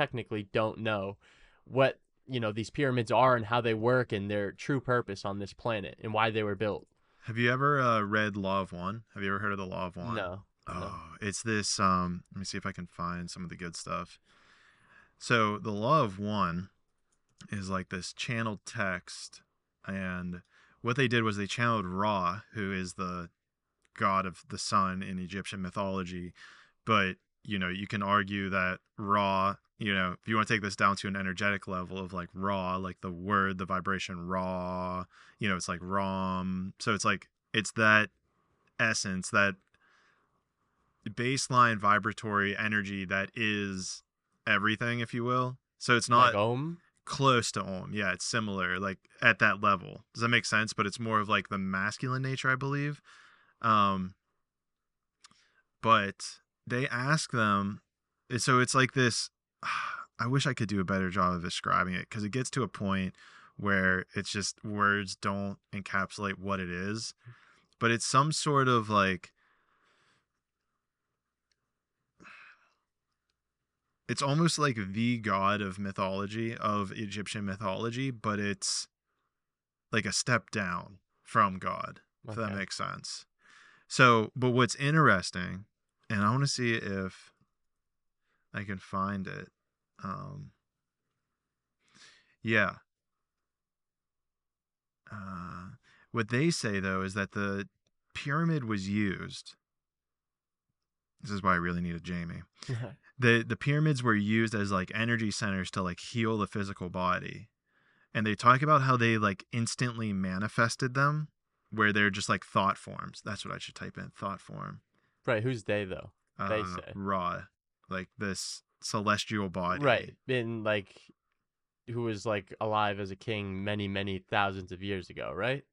technically don't know what you know these pyramids are and how they work and their true purpose on this planet and why they were built. Have you ever uh, read Law of One? Have you ever heard of the Law of One? No. Oh, no. it's this. Um, let me see if I can find some of the good stuff. So the Law of One is like this channeled text, and what they did was they channeled Ra, who is the god of the sun in Egyptian mythology, but you know you can argue that Ra, you know, if you want to take this down to an energetic level of like raw, like the word, the vibration raw, you know, it's like ROM. so it's like it's that essence that baseline vibratory energy that is everything, if you will. So it's not like Om. close to Om. Yeah, it's similar, like at that level. Does that make sense? But it's more of like the masculine nature, I believe. Um, but they ask them, so it's like this. I wish I could do a better job of describing it because it gets to a point where it's just words don't encapsulate what it is, but it's some sort of like it's almost like the god of mythology of Egyptian mythology, but it's like a step down from God, if that makes sense. So, but what's interesting, and I want to see if I can find it. Um, yeah. Uh, what they say though is that the pyramid was used. This is why I really needed Jamie the the pyramids were used as like energy centers to like heal the physical body and they talk about how they like instantly manifested them where they're just like thought forms that's what i should type in thought form right. Who's they though? They uh, say. Ra like this celestial body Right. Been like, who was like alive as a king many, many thousands of years ago, right?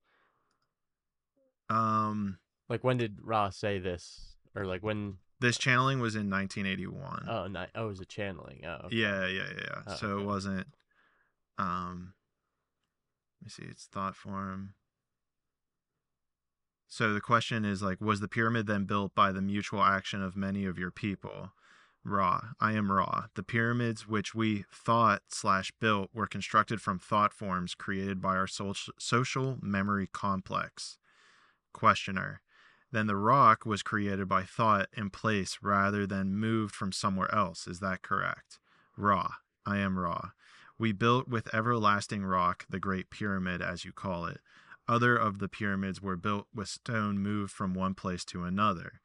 um Like, when did Ra say this? Or like when? this channeling was in 1981 Oh, ni- oh, it was a channeling. Oh, okay. yeah yeah yeah. Oh, so okay. it wasn't um let me see it's thought form so the question is like was the pyramid then built by the mutual action of many of your people ra i am ra the pyramids which we thought slash built were constructed from thought forms created by our social memory complex. Questioner. Then the rock was created by thought in place rather than moved from somewhere else. Is that correct? Ra, I am Ra. We built with everlasting rock the great pyramid, as you call it. Other of the pyramids were built with stone moved from one place to another.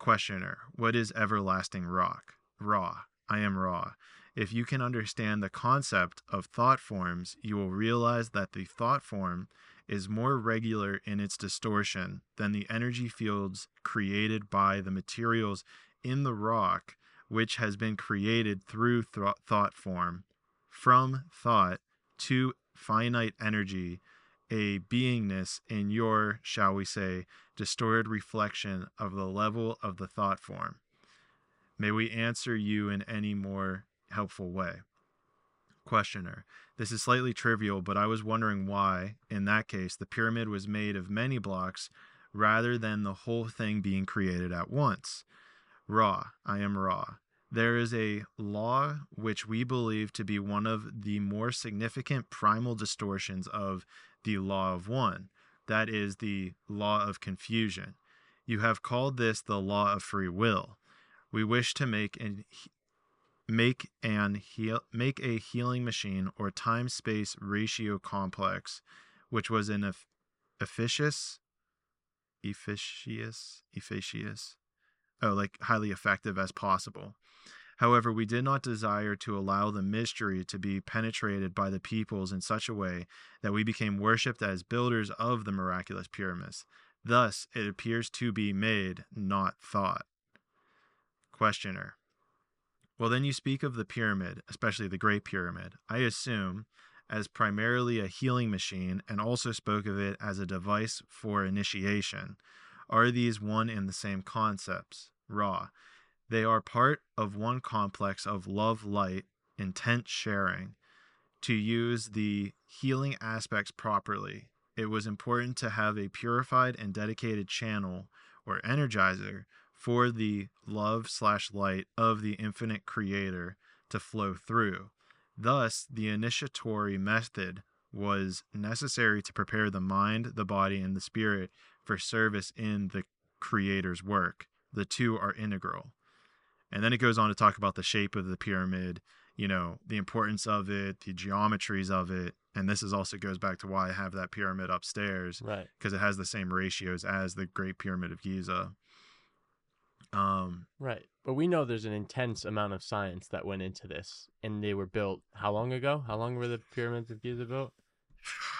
Questioner, what is everlasting rock? Ra. I am Ra. If you can understand the concept of thought forms, you will realize that the thought form is more regular in its distortion than the energy fields created by the materials in the rock which has been created through thro- thought form, from thought to finite energy, a beingness in your, shall we say, distorted reflection of the level of the thought form. May we answer you in any more helpful way. Questioner. This is slightly trivial, but I was wondering why, in that case, the pyramid was made of many blocks rather than the whole thing being created at once. Ra, I am Ra. There is a law which we believe to be one of the more significant primal distortions of the law of one. That is the law of confusion. You have called this the law of free will. We wish to make an make an heal, make a healing machine or time space ratio complex, which was an eff- efficacious, efficacious, efficacious, oh, like highly effective as possible. However, we did not desire to allow the mystery to be penetrated by the peoples in such a way that we became worshipped as builders of the miraculous pyramids. Thus, it appears to be made, not thought. Questioner. Well, then you speak of the pyramid, especially the Great Pyramid, I assume, as primarily a healing machine and also spoke of it as a device for initiation. Are these one and the same concepts? Ra. They are part of one complex of love light, intent sharing. To use the healing aspects properly, it was important to have a purified and dedicated channel or energizer for the love slash light of the infinite creator to flow through. Thus, the initiatory method was necessary to prepare the mind, the body, and the spirit for service in the Creator's work. The two are integral. And then it goes on to talk about the shape of the pyramid, you know, the importance of it, the geometries of it. And this is also goes back to why I have that pyramid upstairs Right. because it has the same ratios as the Great Pyramid of Giza. Um, Right. But we know there's an intense amount of science that went into this. And they were built how long ago? How long were the pyramids of Giza built?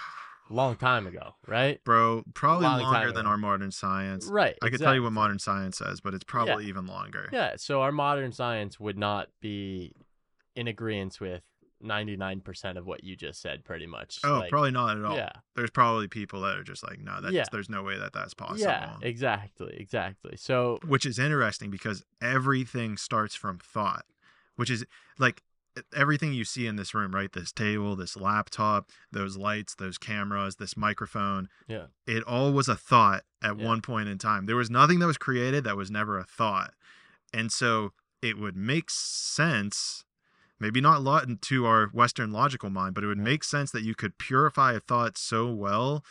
Long time ago, right? bro, probably Long longer than ago. our modern science. Right. I could tell you what modern science says, but it's probably even longer. Yeah, so our modern science would not be in agreement with 99% of what you just said pretty much. Oh, Like, probably not at all. Yeah. There's probably people that are just like, no, that's Yeah. there's no way that that's possible. Yeah, exactly, exactly. So, which is interesting because everything starts from thought, which is like everything you see in this room, right? This table, this laptop, those lights, those cameras, this microphone. Yeah. It all was a thought at Yeah. one point in time. There was nothing that was created that was never a thought. And so it would make sense, maybe not lo- to our Western logical mind, but it would Yeah. make sense that you could purify a thought so well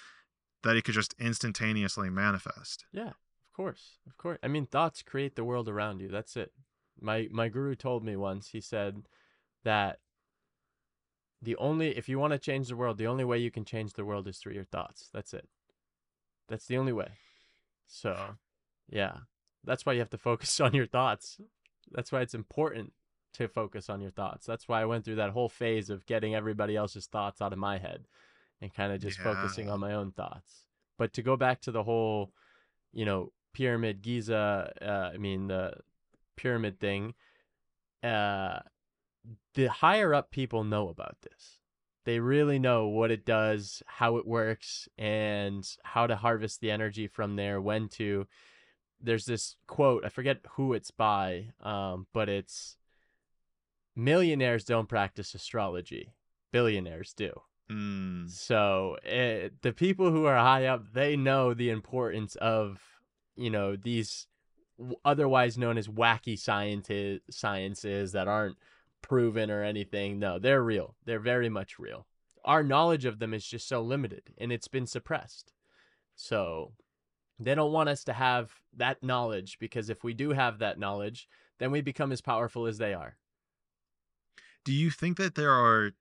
that it could just instantaneously manifest. Yeah, of course, of course. I mean, thoughts create the world around you. That's it. My my guru told me once. He said that the only if you want to change the world, the only way you can change the world is through your thoughts. That's it. That's the only way. So, yeah. That's why you have to focus on your thoughts. That's why it's important to focus on your thoughts. That's why I went through that whole phase of getting everybody else's thoughts out of my head and kind of just focusing on my own thoughts. But to go back to the whole, you know, pyramid Giza, uh, I mean the pyramid thing, uh the higher up people know about this. They really know what it does, how it works, and how to harvest the energy from there, when to. There's this quote, I forget who it's by, um, but it's millionaires don't practice astrology, billionaires do. Mm. So eh, the people who are high up, they know the importance of, you know, these otherwise known as wacky scienti- sciences that aren't proven or anything. No, they're real. They're very much real. Our knowledge of them is just so limited and it's been suppressed. So they don't want us to have that knowledge because if we do have that knowledge, then we become as powerful as they are. do you think that there are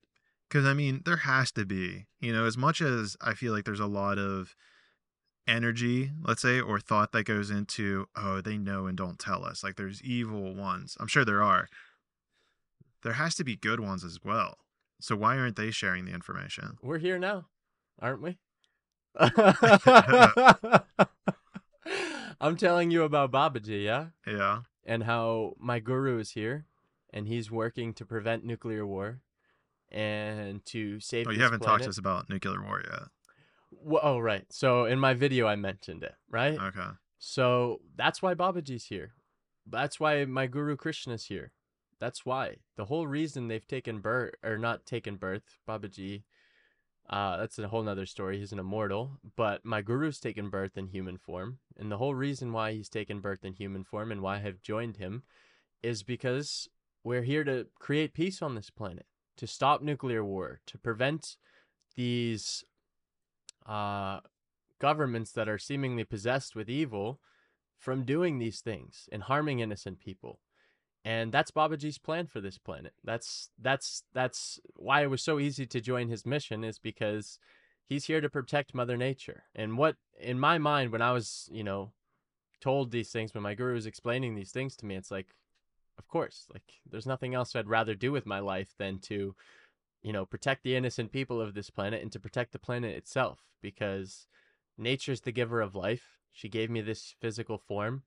because i mean there has to be you know as much as i feel like there's a lot of energy let's say or thought that goes into oh they know and don't tell us like there's evil ones i'm sure there are there has to be good ones as well so why aren't they sharing the information We're here now, aren't we? I'm telling you about Babaji, yeah? yeah And how my guru is here and he's working to prevent nuclear war and to save oh you haven't talked to us about nuclear war yet Wh- Oh, right. So in my video, I mentioned it, right? okay So that's why Babaji's here. That's why my guru Krishna's here. That's why. The whole reason they've taken birth, or not taken birth, Babaji, uh, that's a whole nother story. He's an immortal. But my guru's taken birth in human form. And the whole reason why he's taken birth in human form and why I've joined him is because we're here to create peace on this planet, to stop nuclear war, to prevent these uh, governments that are seemingly possessed with evil from doing these things and harming innocent people. And that's Babaji's plan for this planet. That's that's that's why it was so easy to join his mission is because he's here to protect mother nature. And what in my mind when I was, you know, told these things when my guru was explaining these things to me, it's like of course, like there's nothing else I'd rather do with my life than to you know, protect the innocent people of this planet and to protect the planet itself because nature's the giver of life. She gave me this physical form.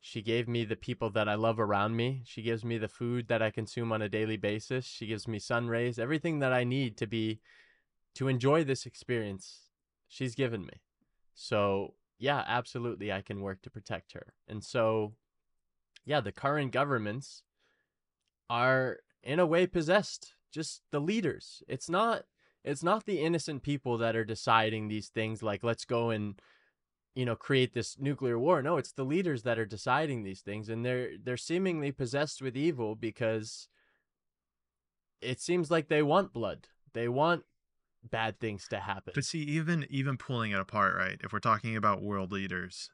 She gave me the people that I love around me. She gives me the food that I consume on a daily basis. She gives me sun rays, everything that I need to be to enjoy this experience. She's given me. So, yeah, absolutely I can work to protect her. And so, yeah, the current governments are in a way possessed just the leaders it's not it's not the innocent people that are deciding these things like let's go and you know create this nuclear war no it's the leaders that are deciding these things and they're they're seemingly possessed with evil because it seems like they want blood. They want bad things to happen. But see, even even pulling it apart, right? If we're talking about world leaders,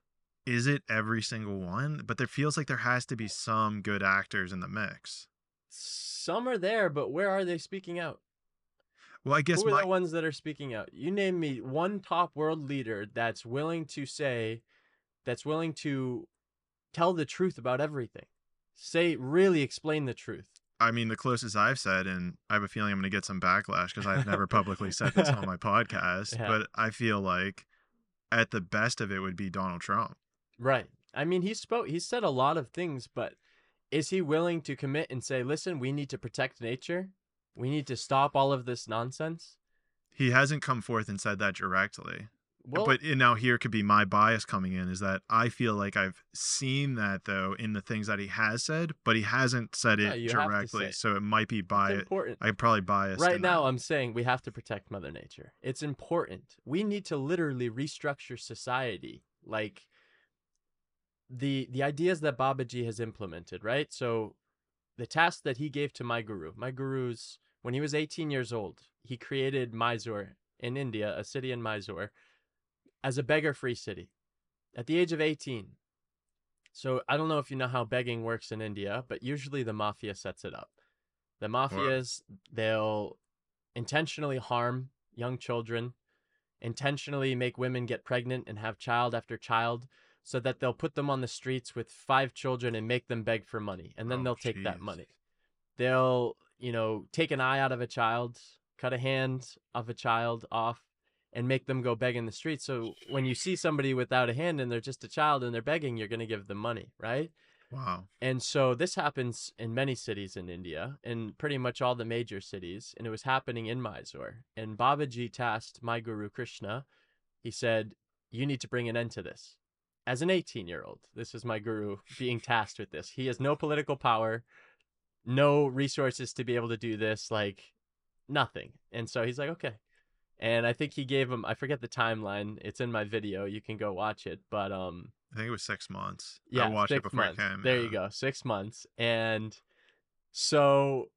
is it every single one? But there feels like there has to be some good actors in the mix. Some are there, but where are they speaking out? Well, I guess Who are my the ones that are speaking out? You name me one top world leader that's willing to say, that's willing to tell the truth about everything. Say, really explain the truth. I mean, the closest I've said, and I have a feeling I'm going to get some backlash because I've never publicly said this on my podcast, Yeah. but I feel like at the best of it would be Donald Trump. Right. I mean, he spoke, he said a lot of things, but is he willing to commit and say, listen, we need to protect nature? We need to stop all of this nonsense? He hasn't come forth and said that directly. Well, but now here could be my bias coming in is that I feel like I've seen that though in the things that he has said, but he hasn't said Yeah, it you have to directly. it. So it might be it's bias. I'm probably biased. Right now, that. I'm saying we have to protect Mother Nature. It's important. We need to literally restructure society. Like the the ideas that Babaji has implemented, right? So the task that he gave to my guru, my guru's when he was 18 years old, he created Mysore in India, a city in Mysore, as a beggar-free city at the age of 18. So I don't know if you know how begging works in India, but usually the mafia sets it up. The mafias, they'll intentionally harm young children, intentionally make women get pregnant and have child after child, so that they'll put them on the streets with five children and make them beg for money, and then Oh, they'll take that money. They'll, you know, take an eye out of a child, cut a hand of a child off, and make them go beg in the streets. So when you see somebody without a hand and they're just a child and they're begging, you're going to give them money, right? wow. And so this happens in many cities in India, in pretty much all the major cities, and it was happening in Mysore. And Babaji tasked my guru Krishna. He said, "You need to bring an end to this." As an 18-year-old, this is my guru being tasked with this. He has no political power, no resources to be able to do this, like nothing. And so he's like, "Okay." And I think he gave him I forget the timeline. It's in my video. You can go watch it, but um I think it was six months. yeah, I watched it before months. it came. There yeah. you go, six months, and so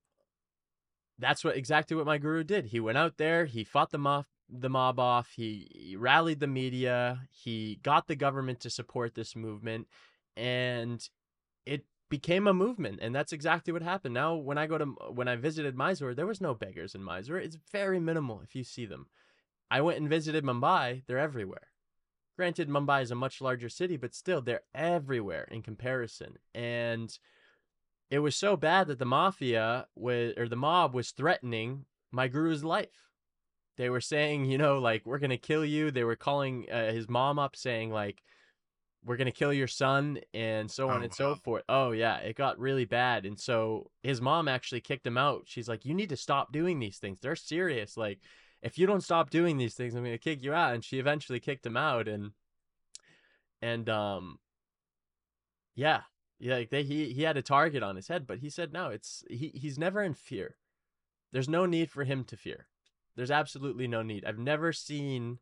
that's what exactly what my guru did. He went out there, he fought the mob, the mob off, he, he rallied the media, he got the government to support this movement, and it became a movement. And that's exactly what happened. Now, when I go to when I visited Mysore, there was no beggars in Mysore. It's very minimal if you see them. I went and visited Mumbai; they're everywhere. Granted, Mumbai is a much larger city, but still, they're everywhere in comparison. And it was so bad that the mafia was, or the mob was threatening my guru's life. They were saying, you know, like, we're going to kill you. They were calling uh, his mom up saying, like, we're going to kill your son and so on Oh, and so wow. forth. Oh, yeah, it got really bad. And so his mom actually kicked him out. She's like, you need to stop doing these things. They're serious. Like, if you don't stop doing these things, I'm going to kick you out. And she eventually kicked him out. And, and, um, yeah, yeah, like they, he, he had a target on his head, but he said, no, it's, he, he's never in fear. There's no need for him to fear. There's absolutely no need. I've never seen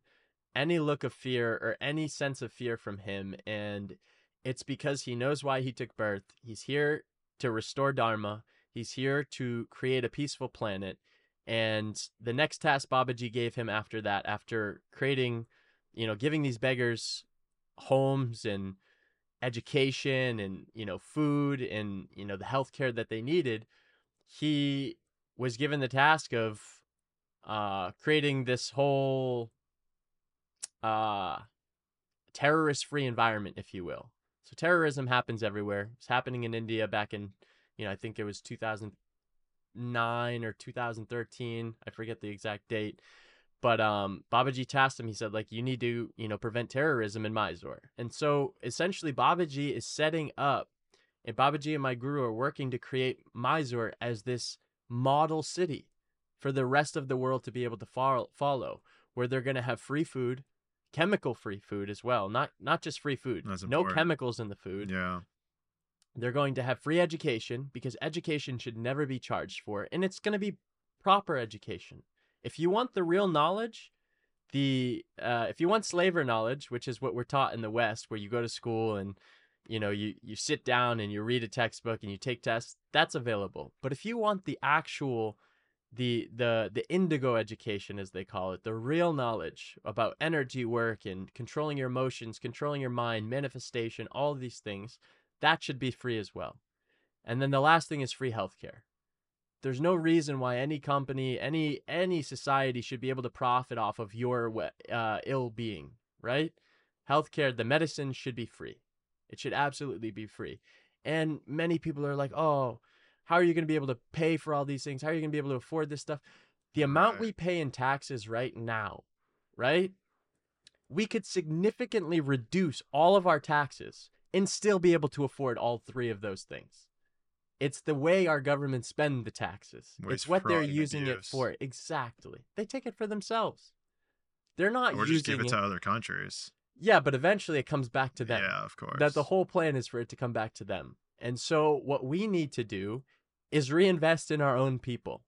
any look of fear or any sense of fear from him. And it's because he knows why he took birth. He's here to restore Dharma. He's here to create a peaceful planet. And the next task Babaji gave him after that, after creating, you know, giving these beggars homes and education and, you know, food and, you know, the health care that they needed, he was given the task of uh, creating this whole uh, terrorist free environment, if you will. So terrorism happens everywhere. It's happening in India back in, you know, I think it was 2009 or 2013. I forget the exact date. But um, Babaji tasked him, he said, like, you need to, you know, prevent terrorism in Mysore. And so essentially, Babaji is setting up, and Babaji and my guru are working to create Mysore as this model city for the rest of the world to be able to follow, where they're going to have free food, chemical free food as well, not not just free food, no chemicals in the food. Yeah. They're going to have free education because education should never be charged for, and it's going to be proper education. If you want the real knowledge, the uh, if you want slaver knowledge, which is what we're taught in the West, where you go to school and you know you you sit down and you read a textbook and you take tests, that's available. But if you want the actual the the the indigo education as they call it the real knowledge about energy work and controlling your emotions controlling your mind manifestation all these things that should be free as well. And then the last thing is free healthcare. There's no reason why any company any any society should be able to profit off of your uh, ill-being right? Healthcare the medicine should be free. It should absolutely be free. And many people are like oh how are you going to be able to pay for all these things? How are you going to be able to afford this stuff? The amount we pay in taxes right now, right? We could significantly reduce all of our taxes and still be able to afford all three of those things. It's the way our government spend the taxes. Waste, it's what they're using it for. Exactly. They take it for themselves. They're not or using just give it to other countries. Yeah, but eventually it comes back to them Yeah, of course. that the whole plan is for it to come back to them. And so what we need to do is reinvest in our own people.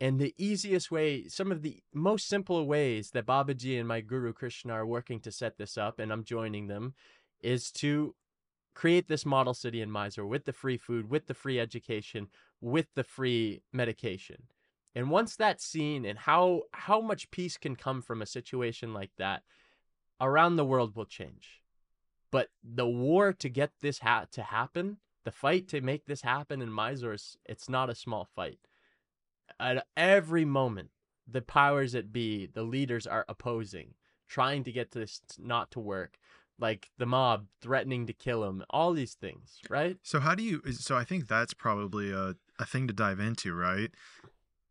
And the easiest way, some of the most simple ways that Babaji and my guru Krishna are working to set this up, and I'm joining them, is to create this model city in Mysore with the free food, with the free education, with the free medication. And once that's seen and how how much peace can come from a situation like that, around the world will change. But the war to get this ha- to happen, the fight to make this happen in Mysore, it's not a small fight. At every moment, the powers that be, the leaders are opposing, trying to get this not to work, like the mob threatening to kill him, all these things, right? So how do you? So I think that's probably a a thing to dive into, right?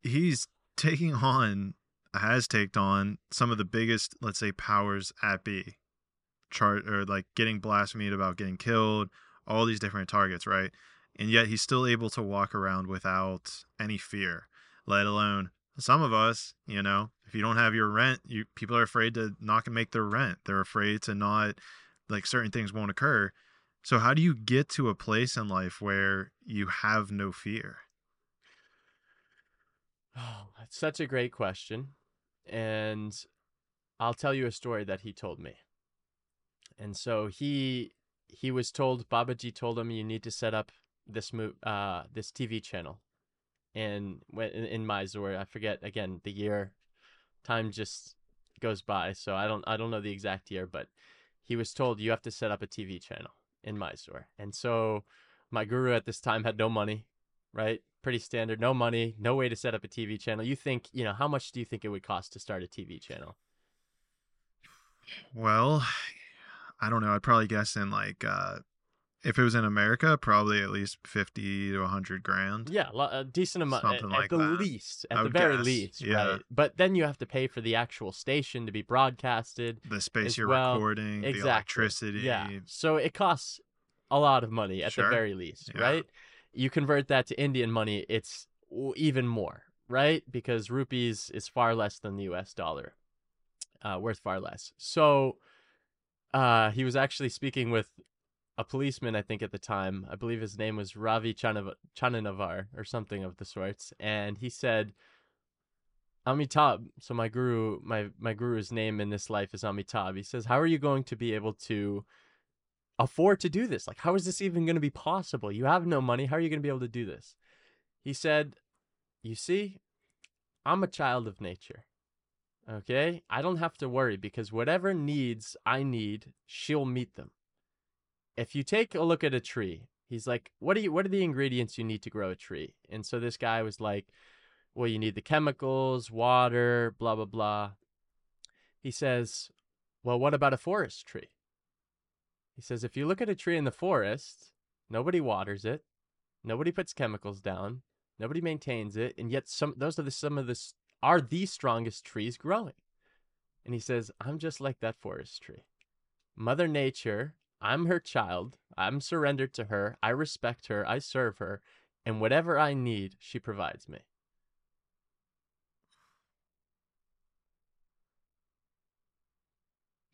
He's taking on, has taken on some of the biggest, let's say, powers at be, chart or like getting blasphemed about getting killed, all these different targets, right? And yet he's still able to walk around without any fear, let alone some of us, you know, if you don't have your rent, you people are afraid to not make their rent. They're afraid to not like certain things won't occur. So how do you get to a place in life where you have no fear? Oh, that's such a great question. And I'll tell you a story that he told me. And so he he was told Babaji told him you need to set up this mo- uh this TV channel. And when in, in Mysore, I forget again the year. Time just goes by, so I don't I don't know the exact year, but he was told you have to set up a TV channel in Mysore. And so my guru at this time had no money, right? Pretty standard, no money, no way to set up a TV channel. You think, you know, how much do you think it would cost to start a TV channel? Well, I don't know. I'd probably guess in like uh if it was in America, probably at least 50 to 100 grand. Yeah, a decent amount at, Something at like the that. least, I at the very guess, least, yeah. right? But then you have to pay for the actual station to be broadcasted. The space you're well, recording, the electricity. Yeah. So it costs a lot of money at Sure. the very least, Yeah. right? You convert that to Indian money, it's even more, right? Because rupees is far less than the US dollar, uh, worth far less. So uh, he was actually speaking with a policeman, I think, at the time. I believe his name was Ravi Chananavar or something of the sorts. And he said, Amitabh, so my guru, my, my guru's name in this life is Amitabh. He says, How are you going to be able to afford to do this? Like, how is this even going to be possible? You have no money. How are you going to be able to do this? He said, You see, I'm a child of nature. Okay? I don't have to worry because whatever needs I need, she'll meet them. If you take a look at a tree, he's like, What do you what are the ingredients you need to grow a tree? And so this guy was like, Well, you need the chemicals, water, blah blah blah. He says, Well, what about a forest tree? He says, if you look at a tree in the forest, nobody waters it, nobody puts chemicals down, nobody maintains it, and yet some those are the some of the are the strongest trees growing. And he says, I'm just like that forest tree. Mother Nature, I'm her child. I'm surrendered to her. I respect her. I serve her. And whatever I need, she provides me.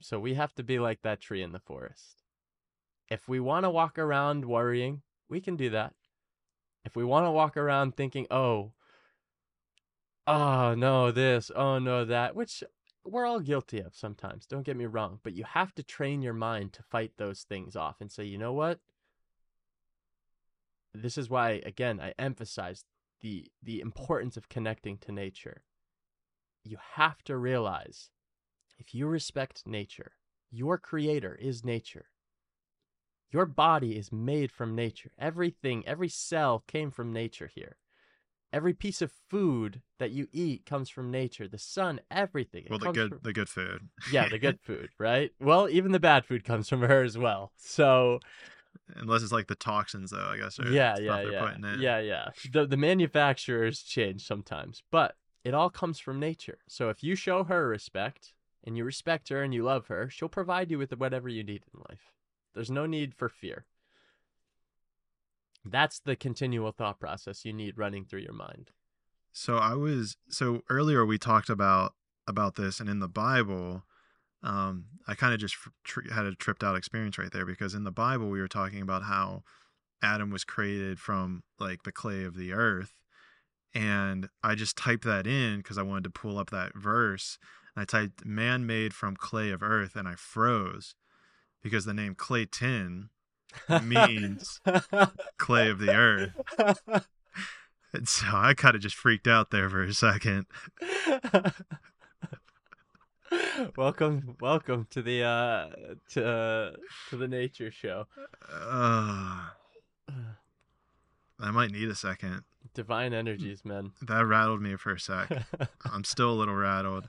So we have to be like that tree in the forest. If we want to walk around worrying, we can do that. If we want to walk around thinking, oh, oh no, this, oh no, that, which we're all guilty of sometimes, don't get me wrong, but you have to train your mind to fight those things off and say, you know what? This is why, again, I emphasize the the importance of connecting to nature, you have to realize if you respect nature, your creator is nature. Your body is made from nature. Everything, every cell came from nature here. Every piece of food that you eat comes from nature. The sun, everything. it Well, the good from- the good food. yeah, the good food, right? Well, even the bad food comes from her as well. So Unless it's like the toxins, though. I guess. Yeah, yeah, yeah, yeah, yeah. The the manufacturers change sometimes, but it all comes from nature. So if you show her respect and you respect her and you love her, she'll provide you with whatever you need in life. There's no need for fear. That's the continual thought process you need running through your mind. So I was so earlier we talked about about this, and in the Bible, um, I kind of just had a tripped out experience right there because in the Bible we were talking about how Adam was created from like the clay of the earth, and I just typed that in because I wanted to pull up that verse. And I typed "man made from clay of earth," and I froze because the name Clayton means clay of the earth. And so I kind of just freaked out there for a second. welcome, welcome to the uh to to the nature show. Uh, I might need a second. Divine energies, man. That rattled me for a sec. I'm still a little rattled.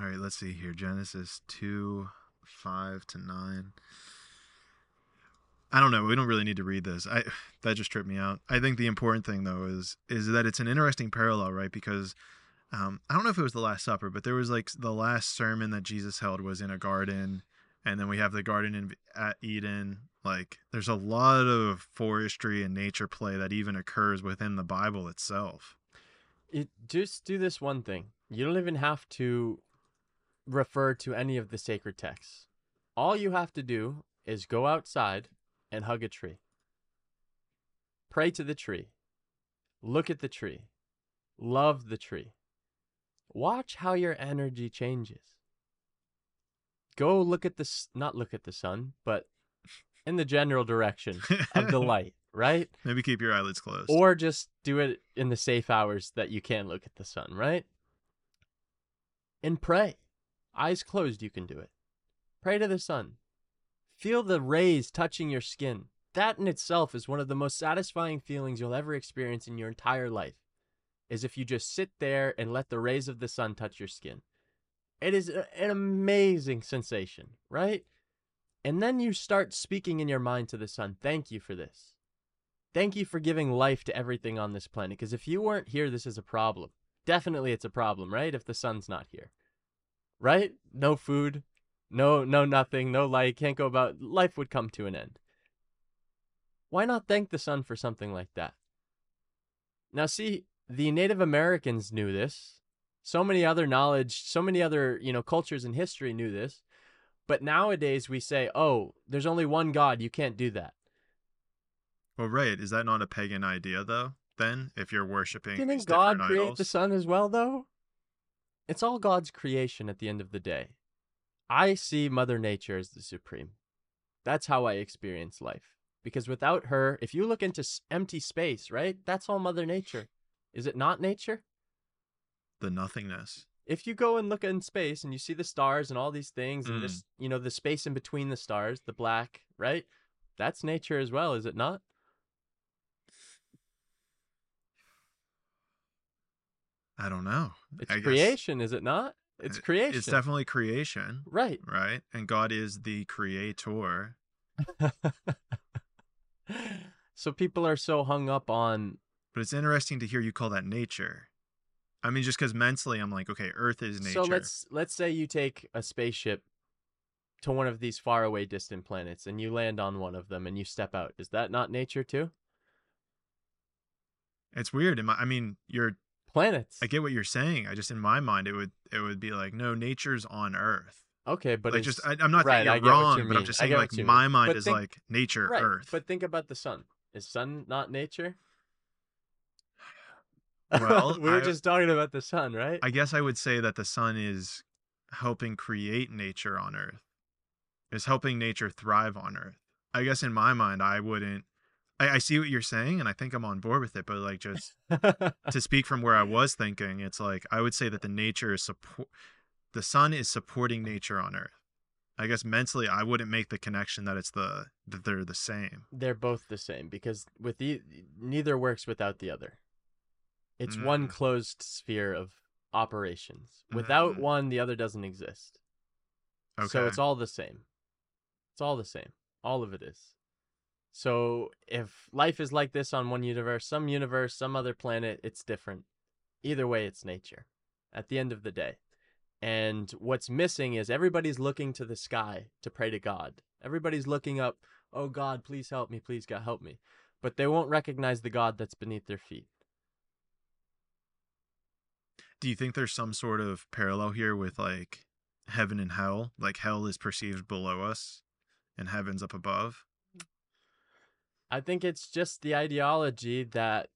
All right, let's see here. Genesis 2 5 to 9. I don't know. We don't really need to read this. I that just tripped me out. I think the important thing though is is that it's an interesting parallel, right? Because um, I don't know if it was the Last Supper, but there was like the last sermon that Jesus held was in a garden, and then we have the garden in at Eden. Like, there's a lot of forestry and nature play that even occurs within the Bible itself. It just do this one thing. You don't even have to refer to any of the sacred texts. All you have to do is go outside and hug a tree. Pray to the tree. Look at the tree. Love the tree. Watch how your energy changes. Go look at the not look at the sun, but in the general direction of the light, right? Maybe keep your eyelids closed. Or just do it in the safe hours that you can look at the sun, right? And pray. Eyes closed, you can do it. Pray to the sun. Feel the rays touching your skin. That in itself is one of the most satisfying feelings you'll ever experience in your entire life. Is if you just sit there and let the rays of the sun touch your skin. It is an amazing sensation, right? And then you start speaking in your mind to the sun, thank you for this. Thank you for giving life to everything on this planet. Because if you weren't here, this is a problem. Definitely it's a problem, right? If the sun's not here. Right? No food, no no nothing, no light, can't go about life would come to an end. Why not thank the sun for something like that? Now see, the Native Americans knew this. So many other knowledge, so many other, you know, cultures in history knew this. But nowadays we say, "Oh, there's only one God, you can't do that." well, right. Is that not a pagan idea, though? Then, if you're worshiping Didn't God create idols? the sun as well, though? It's all God's creation at the end of the day. I see Mother Nature as the supreme. That's how I experience life. Because without her, if you look into empty space, right? That's all Mother Nature. Is it not nature? the nothingness. If you go and look in space and you see the stars and all these things and Mm. this, you know, the space in between the stars, the black, right? That's nature as well, is it not? I don't know. It's I guess creation, is it not? It's it- creation. It's definitely creation, right. right? And God is the creator. so people are so hung up on But it's interesting to hear you call that nature. I mean, just because mentally I'm like, okay, Earth is nature. so let's let's say you take a spaceship to one of these faraway distant planets and you land on one of them and you step out is that not nature too It's weird. I mean, you're. Planets I get what you're saying. I just in my mind it would it would be like, no, nature's on Earth. okay but like it's, just I, I'm not right, you're wrong, you but I'm just saying like my mind But is think- like nature, right Earth. but think about the sun is sun not nature Well, we were I- just talking about the sun right I guess I would say that the sun is helping create nature on Earth. is helping nature thrive on Earth. I guess in my mind, I wouldn't. I, I see what you're saying, and I think I'm on board with it. But like, just to speak from where I was thinking, it's like I would say that the nature is support. The sun is supporting nature on Earth. I guess mentally, I wouldn't make the connection that it's the that they're the same. They're both the same because with the neither works without the other. It's one Mm. closed sphere of operations. Without Mm. one, the other doesn't exist. Okay. So it's all the same. It's all the same. All of it is. So if life is like this on one universe, some universe, some other planet, it's different. Either way, it's nature at the end of the day. And what's missing is everybody's looking to the sky to pray to God. Everybody's looking up, oh God, please help me, please God, help me. But they won't recognize the God that's beneath their feet. Do you think there's some sort of parallel here with like heaven and hell? Like hell is perceived below us and heaven's up above? I think it's just the ideology that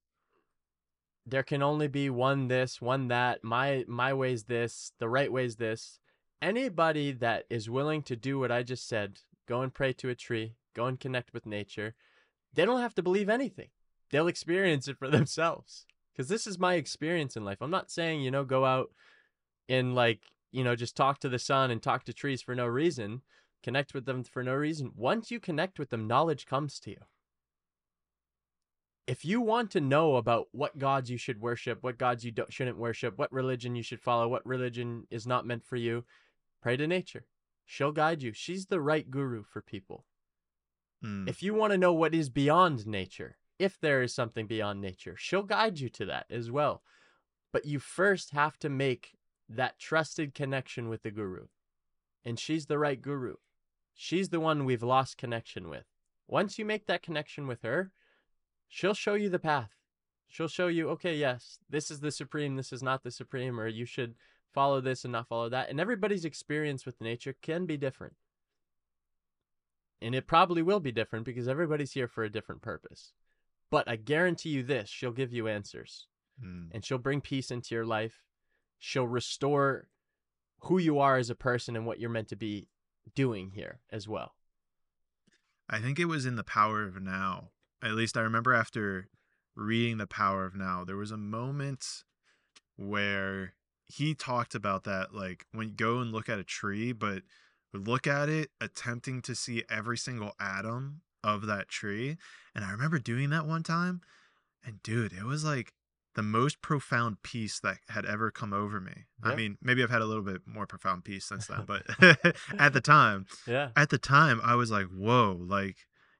there can only be one this, one that. My my way's this, the right way's this. Anybody that is willing to do what I just said, go and pray to a tree, go and connect with nature, they don't have to believe anything. They'll experience it for themselves. Cuz this is my experience in life. I'm not saying, you know, go out and like, you know, just talk to the sun and talk to trees for no reason, connect with them for no reason. Once you connect with them, knowledge comes to you if you want to know about what gods you should worship, what gods you don't, shouldn't worship, what religion you should follow, what religion is not meant for you, pray to nature. She'll guide you. She's the right guru for people. Hmm. If you want to know what is beyond nature, if there is something beyond nature, she'll guide you to that as well. But you first have to make that trusted connection with the guru. And she's the right guru. She's the one we've lost connection with. Once you make that connection with her, she'll show you the path. She'll show you, okay, yes, this is the supreme, this is not the supreme, or you should follow this and not follow that. And everybody's experience with nature can be different. And it probably will be different because everybody's here for a different purpose. But I guarantee you this she'll give you answers Hmm. and she'll bring peace into your life. She'll restore who you are as a person and what you're meant to be doing here as well. I think it was in The Power of Now. At least I remember after reading The Power of Now, there was a moment where he talked about that like when you go and look at a tree, but look at it attempting to see every single atom of that tree. And I remember doing that one time, and dude, it was like the most profound peace that had ever come over me. I mean, maybe I've had a little bit more profound peace since then, but at the time, Yeah. at the time I was like, whoa, like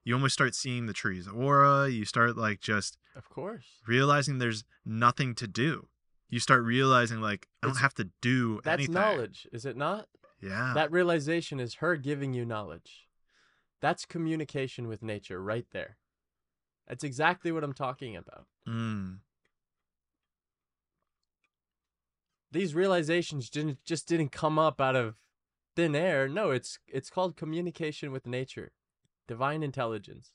you almost start seeing the tree's aura. You start like just Of course. realizing there's nothing to do. You start realizing like I don't have to do That's anything. knowledge, is it not? Yeah. That realization is her giving you knowledge. That's communication with nature right there. That's exactly what I'm talking about. mm. These realizations didn't just didn't come up out of thin air. No, it's it's called communication with nature. Divine intelligence.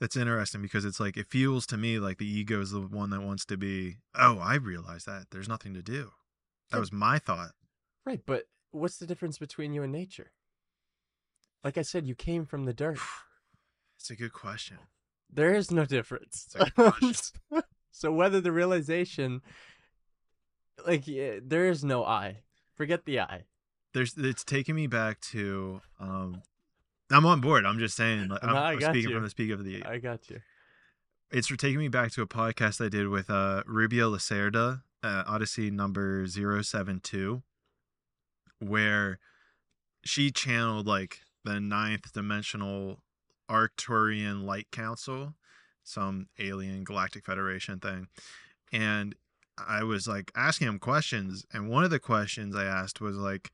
That's interesting because it's like it feels to me like the ego is the one that wants to be. Oh, I realize that there's nothing to do. That was my thought. Right, but what's the difference between you and nature? Like I said, you came from the dirt. It's a good question. There is no difference. It's a good question. so whether the realization, like, yeah, there is no I. Forget the I. There's it's taking me back to um I'm on board. I'm just saying like, I'm, No, I'm speaking you. from the speak of the I got you. it's for taking me back to a podcast I did with uh, Rubio Lacerda, uh, Odyssey number 072, where she channeled like the ninth dimensional Arcturian Light Council, some alien galactic federation thing. And I was like asking him questions. And one of the questions I asked was like,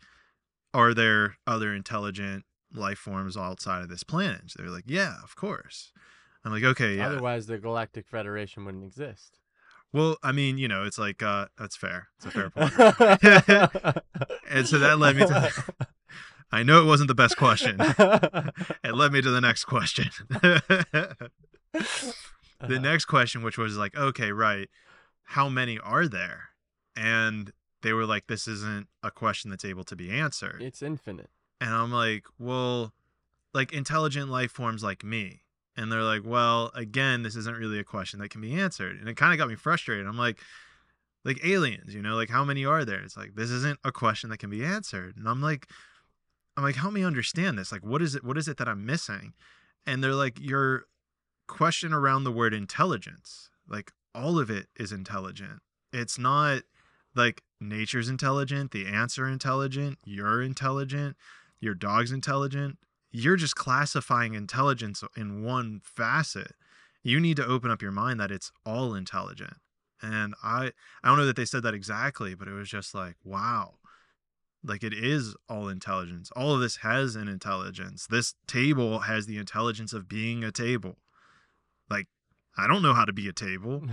are there other intelligent life forms outside of this planet? They're like, yeah, of course. I'm like, okay, yeah. Otherwise, the Galactic Federation wouldn't exist. Well, I mean, you know, it's like uh that's fair. It's a fair point. and so that led me to I know it wasn't the best question. It led me to the next question. the Uh, next question which was like, okay, right, how many are there? And they were like this isn't a question that's able to be answered. It's infinite. And I'm like, well, like intelligent life forms like me. And they're like, well, again, this isn't really a question that can be answered. And it kind of got me frustrated. I'm like, like aliens, you know, like how many are there? It's like this isn't a question that can be answered. And I'm like, I'm like, help me understand this. Like, what is it? What is it that I'm missing? And they're like, your question around the word intelligence, like all of it is intelligent. It's not like nature's intelligent, the are intelligent, you're intelligent, your dog's intelligent. You're just classifying intelligence in one facet. You need to open up your mind that it's all intelligent. And I I don't know that they said that exactly, but it was just like, wow. Like it is all intelligence. All of this has an intelligence. This table has the intelligence of being a table. Like I don't know how to be a table.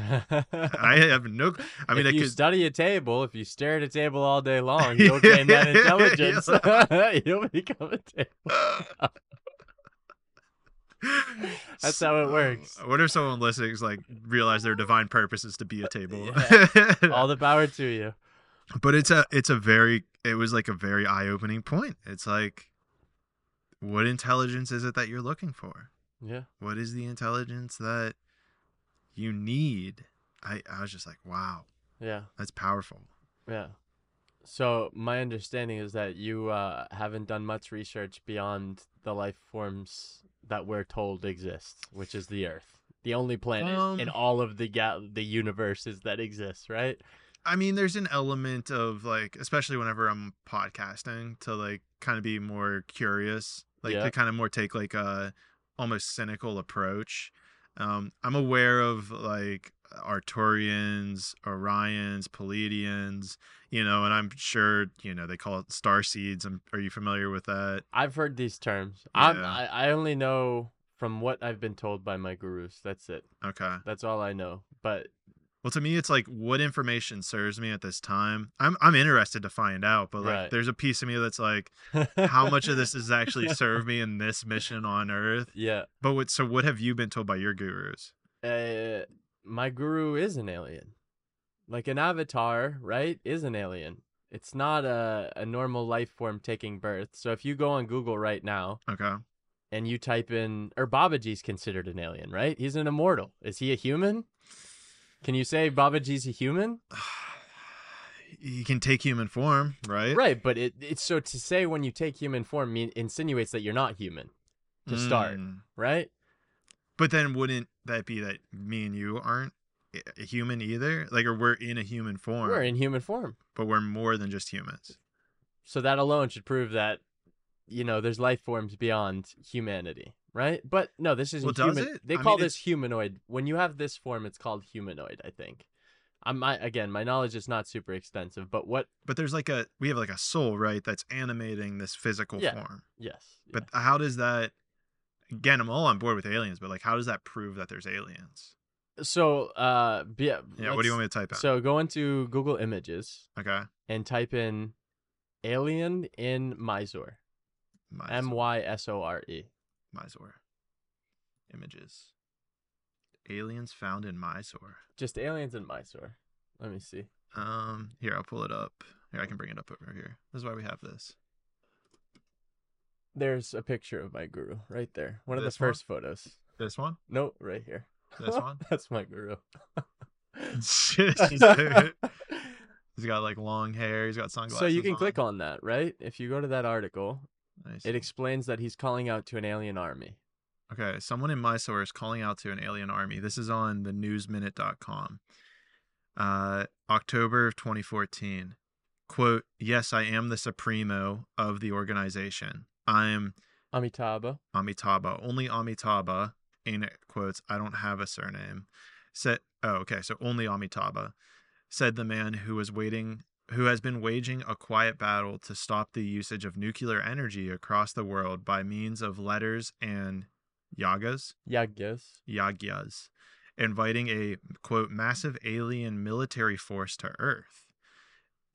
I have no. I mean, if I you could. study a table, if you stare at a table all day long, you'll gain that intelligence. you'll become a table. That's how it works. What if someone listens like realize their divine purpose is to be a table? All the power to you. but it's a it's a very it was like a very eye opening point. It's like, what intelligence is it that you're looking for? Yeah. What is the intelligence that you need? I I was just like, wow, Yeah. that's powerful. Yeah. So my understanding is that you uh, haven't done much research beyond the life forms that we're told exist, which is the Earth, the only planet Um, in all of the ga- the universes that exists, right? I mean, there's an element of like, especially whenever I'm podcasting, to like kind of be more curious, like Yeah. to kind of more take like a almost cynical approach. Um, I'm aware of like Arcturians, Orions, Pleiadians, you know, and I'm sure you know they call it star seeds. I'm, are you familiar with that? I've heard these terms. I'm, I I only know from what I've been told by my gurus. That's it. Okay. That's all I know. But Well, to me, it's like what information serves me at this time. I'm I'm interested to find out, but like, Right. there's a piece of me that's like, how much of this has actually served me in this mission on Earth? yeah. But what? So what have you been told by your gurus? Uh, my guru is an alien. Like an avatar, right? Is an alien. It's not a, a normal life form taking birth. So if you go on Google right now Okay. and you type in, or Babaji's considered an alien, right? He's an immortal. Is he a human? Can you say Baba Babaji's a human? You can take human form, right? Right, but it, it's so to say when you take human form mean, insinuates that you're not human to start, Mm. right? But then wouldn't that be that me and you aren't a human either? Like, or we're in a human form, We're in human form. but we're more than just humans. So that alone should prove that, you know, there's life forms beyond humanity, right? But no, this isn't Well, does human. it? They I call mean, this humanoid. When you have this form, it's called humanoid. I think. I'm my again, my knowledge is not super extensive, but what? But there's like a we have like a soul, right? That's animating this physical Yeah. form. Yes. yeah. But how does that? Again, I'm all on board with aliens, but like, how does that prove that there's aliens? so, uh, yeah. Yeah. What do you want me to type out? So go into Google Images okay. and type in alien in. Mysore. M Y S O R E. Mysore. Images. Aliens found in Mysore. Just aliens in Mysore. Let me see. Um, here I'll pull it up. Here I can bring it up over here. This is why we have this. There's a picture of my guru right there. One of the This first photos. This one. No, right here. This one? That's my guru. Shit, he's got like long hair. He's got sunglasses. so you can on. click on that, right? If you go to that article, Nice. it explains that he's calling out to an alien army. Okay, someone in Mysore is calling out to an alien army. This is on the newsminute.com. Uh, October of 2014. Quote, Yes, I am the Supremo of the organization. I'm Amitabha. Amitabha. Only Amitabha, in quotes, I don't have a surname. Said, oh, okay, so only Amitabha, said the man who was waiting, who has been waging a quiet battle to stop the usage of nuclear energy across the world by means of letters and yagas, Yagyas. yagyas, inviting a quote massive alien military force to Earth.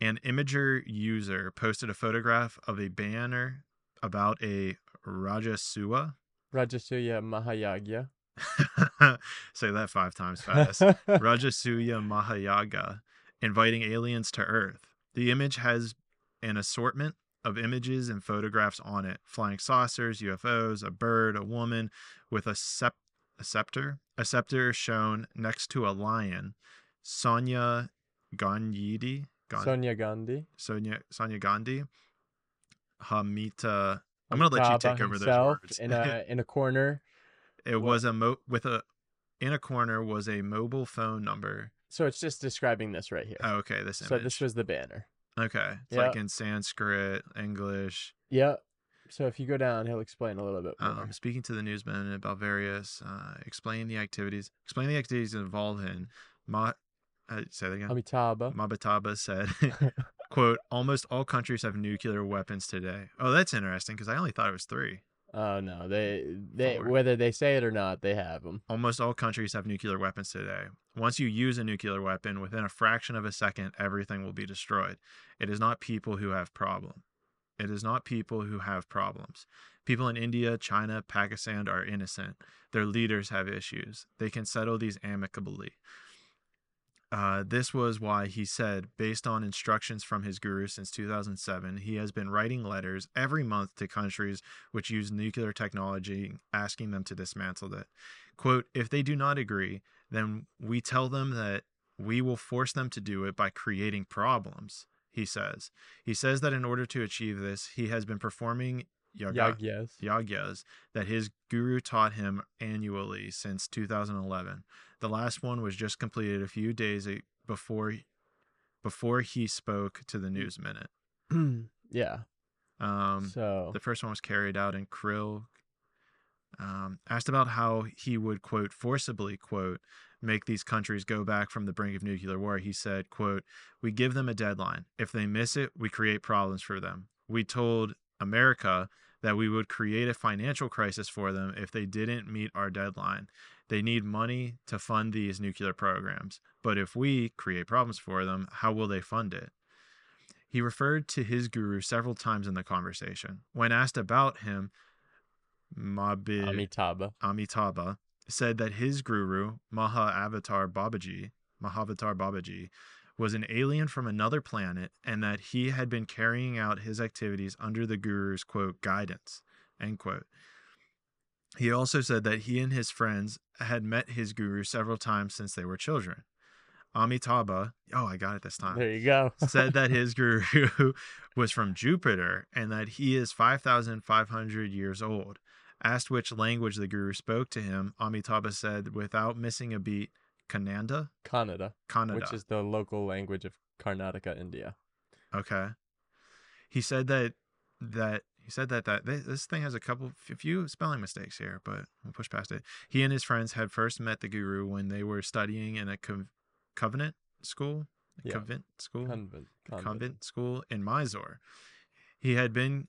An Imgur user posted a photograph of a banner about a Rajasuya. Rajasuya Mahayagya. Say that five times fast. Rajasuya Mahayaga inviting aliens to Earth. The image has an assortment of images and photographs on it flying saucers, UFOs, a bird, a woman with a, sep- a scepter, a scepter shown next to a lion. Sonia Gandhi, Gan- Sonia Gandhi. Sonia Sonia Gandhi, Hamita. I'm gonna let you take over those words. in a in a corner. it was a mo with a in a corner was a mobile phone number. So it's just describing this right here. Oh, okay, this image. so this was the banner. okay, it's Yeah. like in Sanskrit, English. Yep. So if you go down, he'll explain a little bit more. Um, speaking to the newsman about various, uh, explain the activities, explain the activities involved in. Ma, uh, say that again. Amitabha. Mabataba said, "quote Almost all countries have nuclear weapons today." Oh, that's interesting because I only thought it was three. Oh no, they they Four. whether they say it or not, they have them. Almost all countries have nuclear weapons today. Once you use a nuclear weapon, within a fraction of a second, everything will be destroyed. It is not people who have problem. It is not people who have problems. People in India, China, Pakistan are innocent. Their leaders have issues. They can settle these amicably. Uh, this was why he said, based on instructions from his guru since 2007, he has been writing letters every month to countries which use nuclear technology, asking them to dismantle it. Quote, if they do not agree, then we tell them that we will force them to do it by creating problems, he says. He says that in order to achieve this, he has been performing yaga, Yagyas. yagyas that his guru taught him annually since 2011. The last one was just completed a few days before before he spoke to the News Minute. yeah. Um, so the first one was carried out in Krill. Um, asked about how he would quote forcibly quote make these countries go back from the brink of nuclear war. He said quote We give them a deadline. If they miss it, we create problems for them. We told America that we would create a financial crisis for them if they didn't meet our deadline. They need money to fund these nuclear programs. But if we create problems for them, how will they fund it? He referred to his guru several times in the conversation. When asked about him, Mabi Amitabha. Amitabha said that his guru, Maha Avatar Babaji, Mahavatar Babaji, was an alien from another planet and that he had been carrying out his activities under the guru's quote guidance end quote he also said that he and his friends had met his guru several times since they were children amitabha oh i got it this time There you go. said that his guru was from Jupiter and that he is 5,500 years old. Asked which language the guru spoke to him, Amitabha said, without missing a beat, Kannada? Kannada, Kannada. which is the local language of Karnataka, India. okay. He said that that he said that that this, thing has a couple a few spelling mistakes here, but we'll push past it. He and his friends had first met the guru when they were studying in a cov- covenant school, Yeah. convent school. Convent. convent. convent school in Mysore. He had been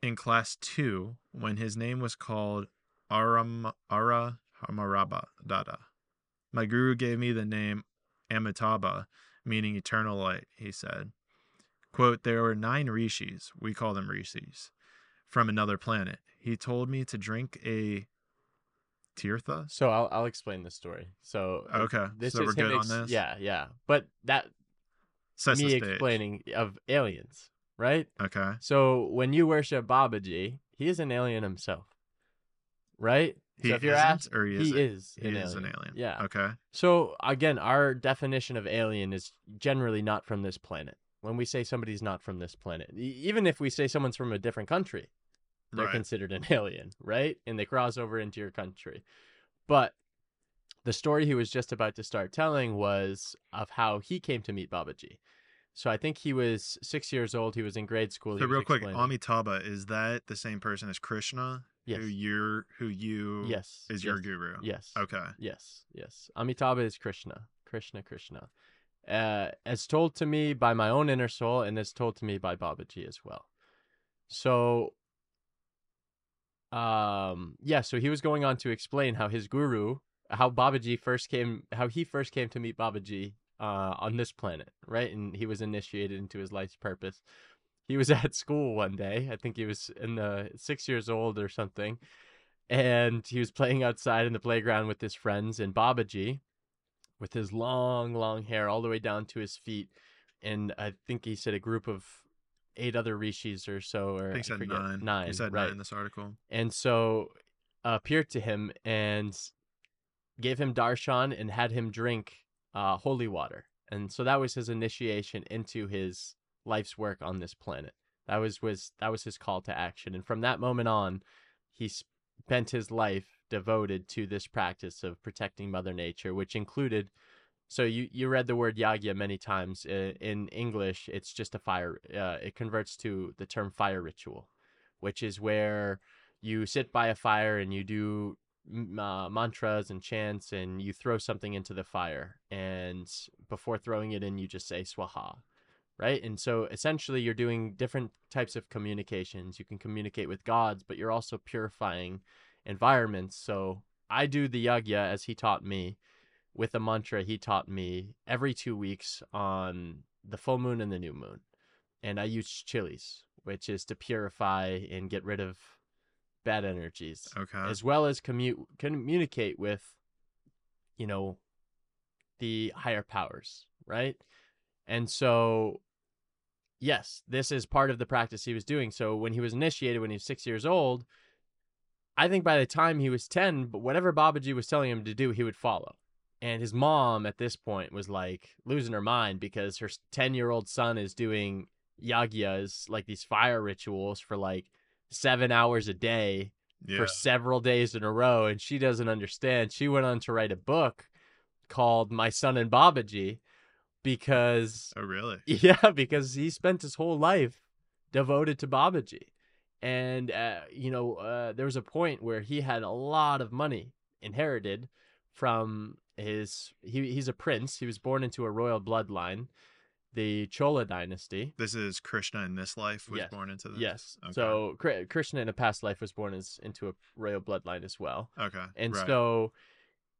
in class two when his name was called Aram Ara Hamaraba Dada. My guru gave me the name Amitabha, meaning eternal light, he said. Quote, there were nine rishis, we call them rishis, from another planet. He told me to drink a tirtha. So I'll I'll explain the story. So Okay, this so is we're him good on ex- this? Yeah, yeah. But that Sets me explaining of aliens, right? Okay. So when you worship Babaji, he is an alien himself, right? He so if you're isn't, asked, or he he is He an is alien. an alien. Yeah. Okay. So again, our definition of alien is generally not from this planet. When we say somebody's not from this planet, even if we say someone's from a different country, they're Right. considered an alien, right? And they cross over into your country. But the story he was just about to start telling was of how he came to meet Babaji. So I think he was six years old. He was in grade school. So real quick, explaining- Amitabha is that the same person as Krishna, yes, who you're who you yes, is your guru? Yes. Okay. Yes, yes. Amitabha is Krishna. Krishna, Krishna. Uh, as told to me by my own inner soul, and as told to me by Babaji as well. So, um, yeah. So he was going on to explain how his guru, how Babaji first came, how he first came to meet Babaji uh, on this planet, right? And he was initiated into his life's purpose. He was at school one day. I think he was in the six years old or something, and he was playing outside in the playground with his friends and Babaji with his long long hair all the way down to his feet and I think he said a group of eight other rishis or so, or I said forget, nine. Nine, He said right? nine in this article. and so appeared to him and gave him darshan and had him drink uh, holy water. And so that was his initiation into his life's work on this planet. That was was that was his call to action. And from that moment on, he spent his life devoted to this practice of protecting Mother Nature, which included. So you you read the word yagya many times Uh, in English. It's just a fire. Uh, it converts to the term fire ritual, which is where you sit by a fire and you do uh, mantras and chants and you throw something into the fire and before throwing it in you just say swaha right and so essentially you're doing different types of communications you can communicate with gods but you're also purifying environments so i do the yagya as he taught me with a mantra he taught me every two weeks on the full moon and the new moon. And i use chilies which is to purify and get rid of bad energies Okay. as well as commu- communicate with you know the higher powers right? And so yes this is part of the practice he was doing. So when he was initiated when he was six years old i think by the time he was 10 but whatever babaji was telling him to do he would follow and his mom at this point was like losing her mind because her 10 year old son is doing yagyas like these fire rituals for like seven hours a day yeah. for several days in a row and she doesn't understand. She went on to write a book called My Son and Babaji because oh really? yeah, because he spent his whole life devoted to Babaji. And uh, you know, uh, there was a point where he had a lot of money inherited from his he he's a prince. He was born into a royal bloodline, the Chola dynasty. This is Krishna in this life was Yes. born into this. Yes. Okay. So Kri- Krishna in a past life was born as into a royal bloodline as well. Okay. And right. so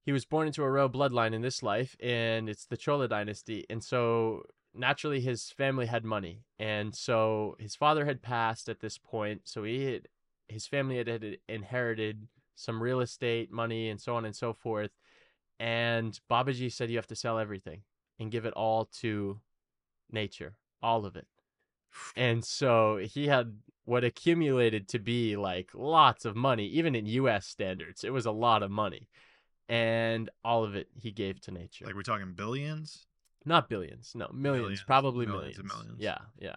he was born into a royal bloodline in this life, and it's the Chola dynasty. And so naturally, his family had money, and so his father had passed at this point. So he had his family had, had inherited some real estate, money, and so on and so forth. And Babaji said, "You have to sell everything and give it all to nature, all of it." And so he had what accumulated to be like lots of money, even in US standards. It was a lot of money. And all of it he gave to nature. like we're talking billions. Not billions, no, millions, Millions, probably millions millions. and millions. Yeah, yeah.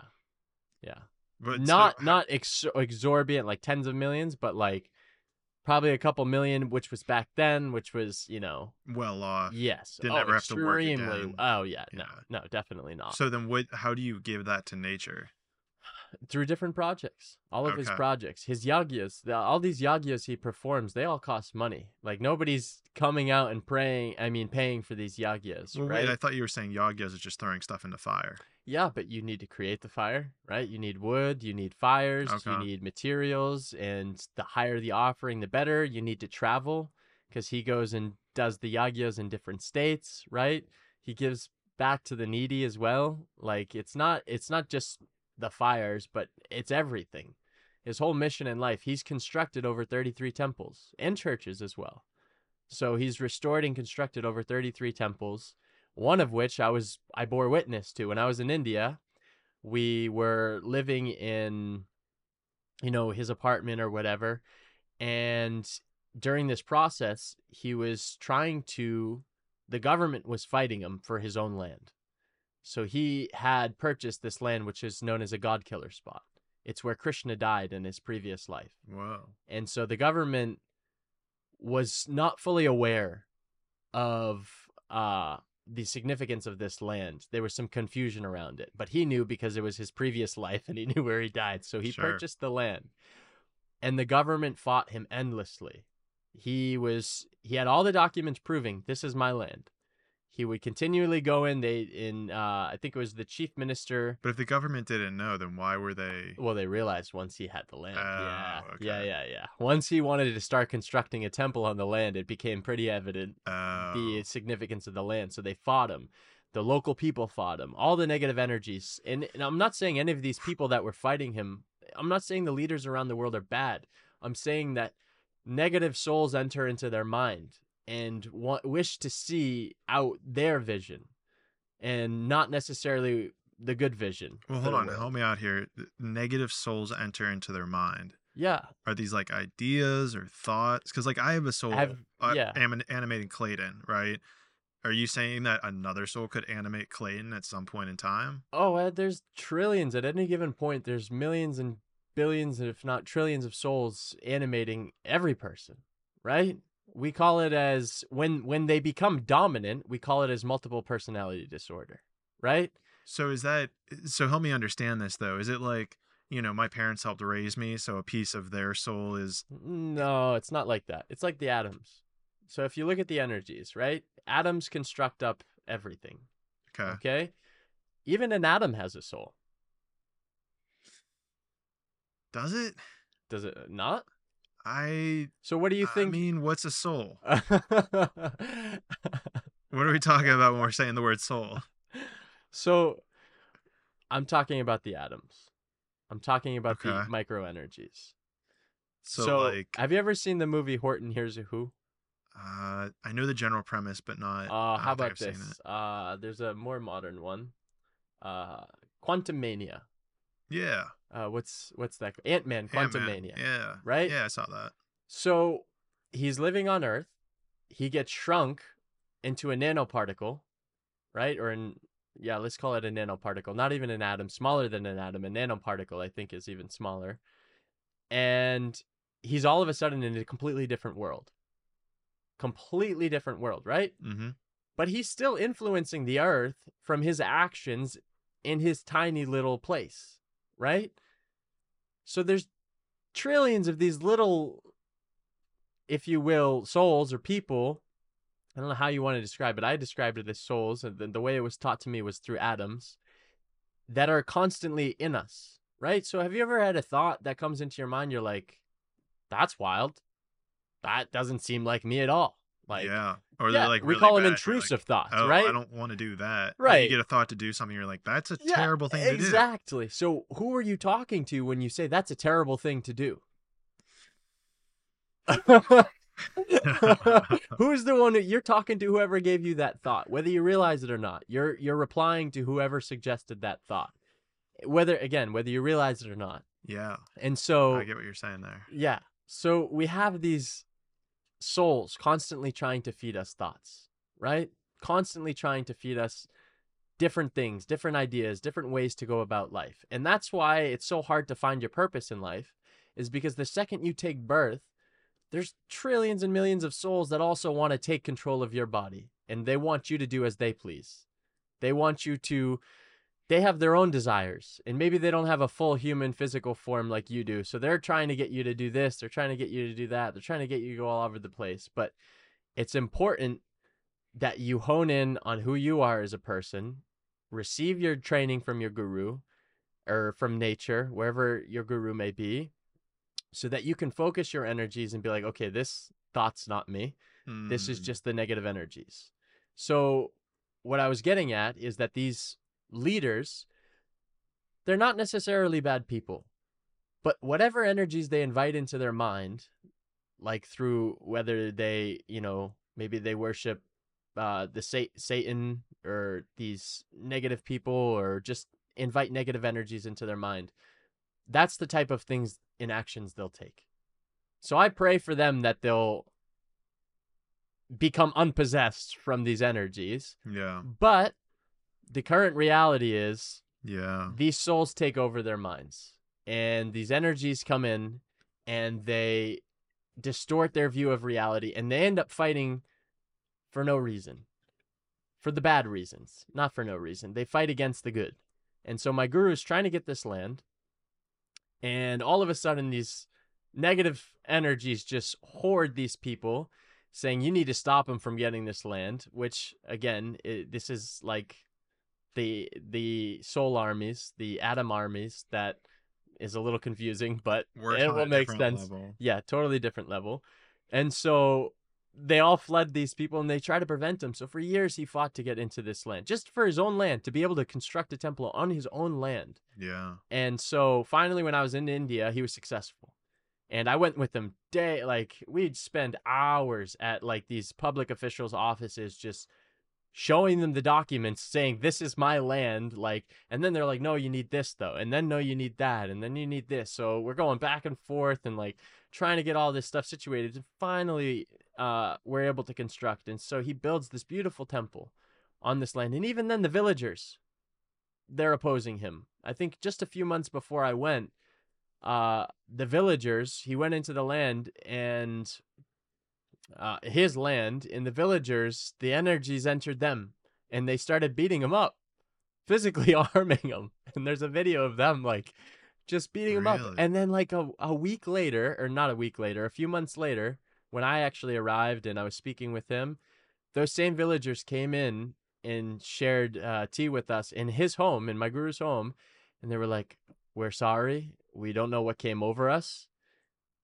Yeah. But not so- not ex- exorbitant like tens of millions, but like probably a couple million which was back then, which was, you know, well off. yes. Didn't oh, ever have to work extremely. Oh yeah, no. No, definitely not. So then, what? How do you give that to nature? Through different projects. All of his projects, his yagyas, the, all these yagyas he performs, they all cost money. Like nobody's coming out and praying. I mean, paying for these yagyas, Well, right? wait, I thought you were saying yagyas is just throwing stuff into fire. Yeah, but you need to create the fire, right? You need wood, you need fires, you need materials, and the higher the offering, the better. You need to travel because he goes and does the yagyas in different states, right? He gives back to the needy as well. Like it's not it's not just the fires, but it's everything. His whole mission in life, he's constructed over 33 temples and churches as well. So he's restored and constructed over 33 temples one of which I was I bore witness to when I was in India. We were living in you know his apartment or whatever and during this process he was trying to the government was fighting him for his own land. So he had purchased this land which is known as a god killer spot. It's where Krishna died in his previous life. Whoa. And so the government was not fully aware of uh, the significance of this land. There was some confusion around it, but he knew because it was his previous life and he knew where he died. So he Sure. purchased the land. And the government fought him endlessly. He was he had all the documents proving this is my land. He would continually go in they in uh, I think it was the chief minister But if the government didn't know, then why were they? well, they realized once he had the land. yeah. Oh, Yeah, okay. yeah, yeah. Once he wanted to start constructing a temple on the land, it became pretty evident Oh, the significance of the land. So they fought him. The local people fought him. All the negative energies. And, and I'm not saying any of these people that were fighting him, I'm not saying the leaders around the world are bad. I'm saying that negative souls enter into their mind and want, wish to see out their vision and not necessarily the good vision. Well, hold on. Help me out here. Negative souls enter into their mind. Yeah. Are these like ideas or thoughts? Because like I have a soul. I Have- uh, yeah. anim- animating Clayton, right? Are you saying that another soul could animate Clayton at some point in time? Oh, uh, there's trillions at any given point. There's millions and billions, if not trillions, of souls animating every person, right? We call it as when when they become dominant. We call it as multiple personality disorder, right? So is that so help me understand this though. Is it like, you know, my parents helped raise me, so a piece of their soul is No, it's not like that. It's like the atoms. So if you look at the energies, right? Atoms construct up everything. okay. Okay, even an atom has a soul. Does it? Does it not? I So what do you think? I mean, what's a soul? What are we talking about when we're saying the word soul? so I'm talking about the atoms. I'm talking about the micro energies. So, So, like have you ever seen the movie Horton Hears a Who? uh I know the general premise, but not Uh, how about this? Uh, there's a more modern one. Uh, Quantumania. Yeah. Uh, what's what's that? Ant Man. Quantumania. Yeah. Right? Yeah, I saw that. So he's living on Earth. He gets shrunk into a nanoparticle, right? Or in yeah, let's call it a nanoparticle. Not even an atom, smaller than an atom. A nanoparticle, I think, is even smaller. And he's all of a sudden in a completely different world. Completely different world, right? Mm-hmm. But he's still influencing the Earth from his actions in his tiny little place, right? So there's trillions of these little, if you will, souls or people. I don't know how you want to describe it. I described it as souls, and the, the way it was taught to me was through atoms that are constantly in us, right? So have you ever had a thought that comes into your mind? You're like, that's wild. That doesn't seem like me at all. Like, yeah. Or yeah, they're like we really call them bad. Intrusive like, thoughts, oh, right? I don't want to do that. Right. You get a thought to do something, you're like, that's a Yeah, terrible thing to do. Exactly. So who are you talking to when you say that's a terrible thing to do? Who's the one that you're talking to whoever gave you that thought, whether you realize it or not. You're you're replying to whoever suggested that thought. Whether again, whether you realize it or not. Yeah. And so I get what you're saying there. yeah. So we have these souls constantly trying to feed us thoughts, right? Constantly trying to feed us different things, different ideas, different ways to go about life. And that's why it's so hard to find your purpose in life is because the second you take birth, there's trillions and millions of souls that also want to take control of your body and they want you to do as they please. They want you to they have their own desires and maybe they don't have a full human physical form like you do. So they're trying to get you to do this they're trying to get you to do that they're trying to get you to go all over the place. But it's important that you hone in on who you are as a person receive your training from your guru or from nature wherever your guru may be so that you can focus your energies and be like okay this thought's not me. This is Mm, just the negative energies. So, what I was getting at is that these leaders, they're not necessarily bad people, but whatever energies they invite into their mind, like through whether they, you know, maybe they worship uh, the sa- Satan or these negative people or just invite negative energies into their mind, that's the type of things in actions they'll take. So I pray for them that they'll become unpossessed from these energies. Yeah. But the current reality is Yeah. these souls take over their minds and these energies come in and they distort their view of reality and they end up fighting for no reason. For the bad reasons, not for no reason. They fight against the good. And so my guru is trying to get this land and all of a sudden these negative energies just hoard these people saying you need to stop them from getting this land which again i this is like the the soul armies the atom armies that is a little confusing but it will make sense level. yeah totally different level and so they all fled these people and they try to prevent him so for years he fought to get into this land just for his own land to be able to construct a temple on his own land Yeah. and so finally, when I was in India, he was successful. And I went with him day like we'd spend hours at like these public officials' offices just showing them the documents saying this is my land like and then they're like no you need this though and then no you need that and then you need this. So we're going back and forth and like trying to get all this stuff situated and finally uh we're able to construct and so he builds this beautiful temple on this land and even then the villagers they're opposing him. I think just a few months before i went uh the villagers he went into the land and uh, his land and the villagers the energies entered them and they started beating him up physically harming him. And there's a video of them like just beating him up. And then like a, a week later or not a week later a few months later when i actually arrived and i was speaking with him those same villagers came in and shared uh, tea with us in his home in my guru's home. And they were like we're sorry. We don't know what came over us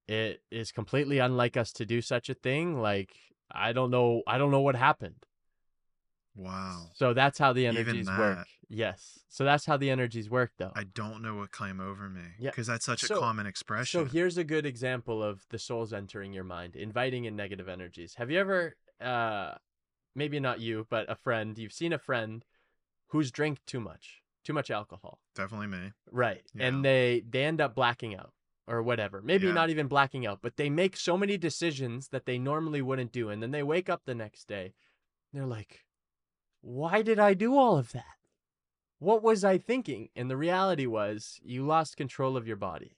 it is completely unlike us to do such a thing like i don't know i don't know what happened Wow. so that's how the energies work yes so that's how the energies work though I don't know what came over me. Yeah. Because that's such So- a common expression. so here's a good example of the souls entering your mind inviting in negative energies have you ever uh maybe not you but a friend you've seen a friend who's drank too much too much alcohol Definitely me. Right. Yeah. And they they end up blacking out or whatever. Maybe Yeah. not even blacking out, but they make so many decisions that they normally wouldn't do and then they wake up the next day. They're like, "Why did I do all of that? What was I thinking?" And the reality was you lost control of your body.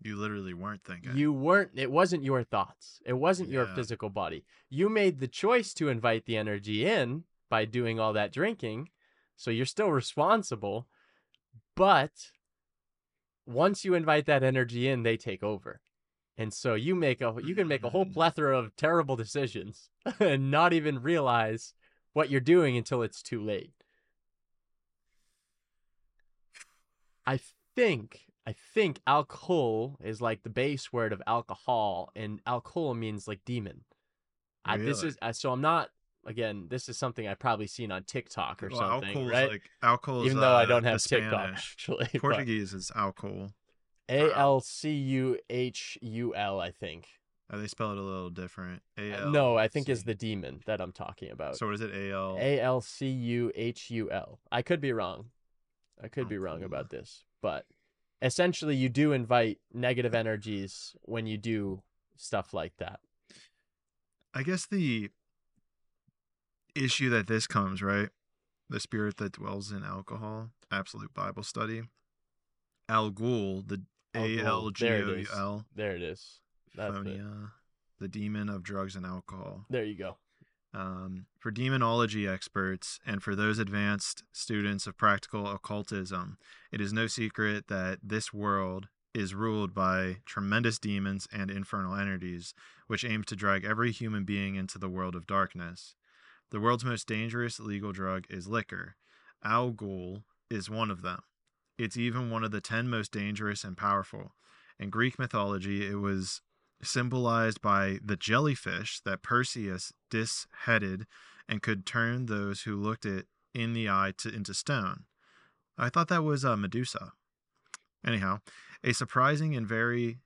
You literally weren't thinking. You weren't it wasn't your thoughts. It wasn't your physical body. You made the choice to invite the energy in by doing all that drinking. So you're still responsible. But once you invite that energy in, they take over. And so you make a you can make a whole Mm. plethora of terrible decisions and not even realize what you're doing until it's too late. I think I think alcohol is like the base word of alcohol, and alcohol means like demon. I, this Really? is so I'm not again. This is something I've probably seen on TikTok or well, something, alcohol's right? like alcohol's Even though I uh, don't the have TikTok actually. Portuguese is alcohol. A L C U H U L, I think. Uh, they spell it a little different. A Uh, No, I think is the demon that I'm talking about. So what is it? A L. A L C U H U L. I could be wrong. I could be wrong Alcohol. about this, but essentially, you do invite negative energies when you do stuff like that. I guess the issue that this comes right, the spirit that dwells in alcohol, absolute Bible study. Al Ghul, the A L G there O it. L, There it is. That's it. Phonia, the demon of drugs and alcohol. There you go. Um, for demonology experts and for those advanced students of practical occultism, it is no secret that this world is ruled by tremendous demons and infernal entities, which aim to drag every human being into the world of darkness. The world's most dangerous illegal drug is liquor. Al Ghul is one of them. It's even one of the ten most dangerous and powerful. In Greek mythology, it was symbolized by the jellyfish that Perseus disheaded and could turn those who looked it in the eye to, into stone. I thought that was uh, Medusa. Anyhow, a surprising and very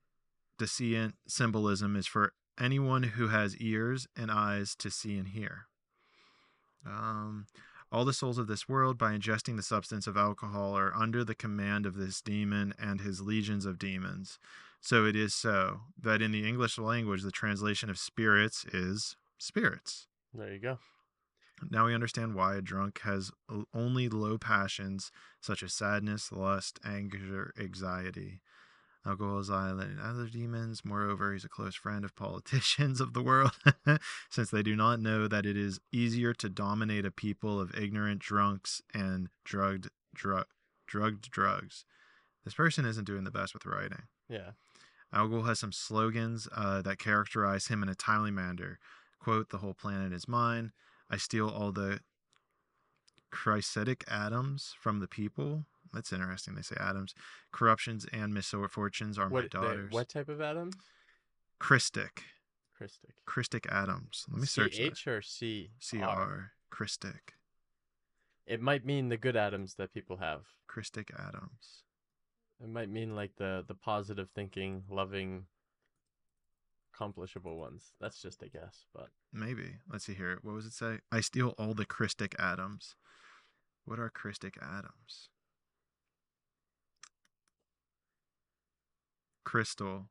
decient symbolism is for anyone who has ears and eyes to see and hear. Um, all the souls of this world, by ingesting the substance of alcohol, are under the command of this demon and his legions of demons. So it is so that in the English language, the translation of spirits is spirits. There you go. Now we understand why a drunk has only low passions such as sadness, lust, anger, anxiety. Alcohol is island and other demons. Moreover, he's a close friend of politicians of the world, since they do not know that it is easier to dominate a people of ignorant drunks and drugged, drug, drugged drugs. This person isn't doing the best with writing. Yeah. Al Ghul has some slogans uh, that characterize him in a timely manner. Quote, the whole planet is mine. I steal all the Christic atoms from the people. That's interesting. They say atoms. Corruptions and misfortunes are my What they- daughters. what type of atom? Christic. Christic. Christic atoms. Let me search that. H or C? C-R. Christic. It might mean the good atoms that people have. Christic atoms. It might mean like the the positive thinking, loving accomplishable ones. That's just a guess, but Maybe. Let's see here. What was it say? I steal all the Christic atoms. What are Christic atoms? Crystal.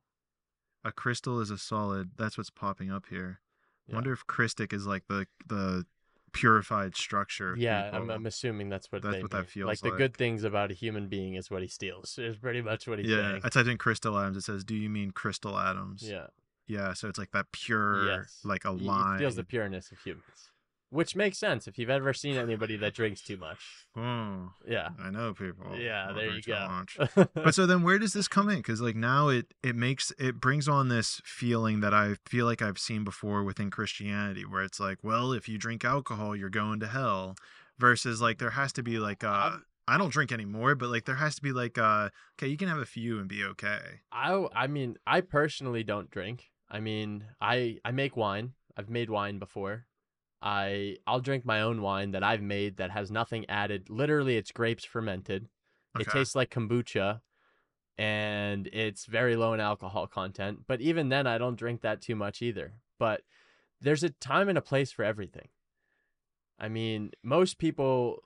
A crystal is a solid. That's what's popping up here. yeah. Wonder if Christic is like the the purified structure. yeah, I'm. I'm assuming that's what That's they what that mean. feels like. The like. good things about a human being is what he steals. Is pretty much what he's yeah, saying. I typed in crystal atoms. It says, "Do you mean crystal atoms?" Yeah. Yeah, so it's like that pure, Yes. like a line. It feels the pureness of humans, which makes sense if you've ever seen anybody that drinks too much. Oh, Yeah. I know people. Yeah, there you go. but so then where does this come in because like now it it makes it brings on this feeling that i feel like i've seen before within christianity where it's like well if you drink alcohol you're going to hell versus like there has to be like uh i don't drink anymore but like there has to be like uh okay you can have a few and be okay I I mean, I personally don't drink. I mean, I I make wine. I've made wine before. I I'll drink my own wine that I've made that has nothing added. Literally, it's grapes fermented. It tastes like kombucha, and it's very low in alcohol content. But even then, I don't drink that too much either. But there's a time and a place for everything. I mean, most people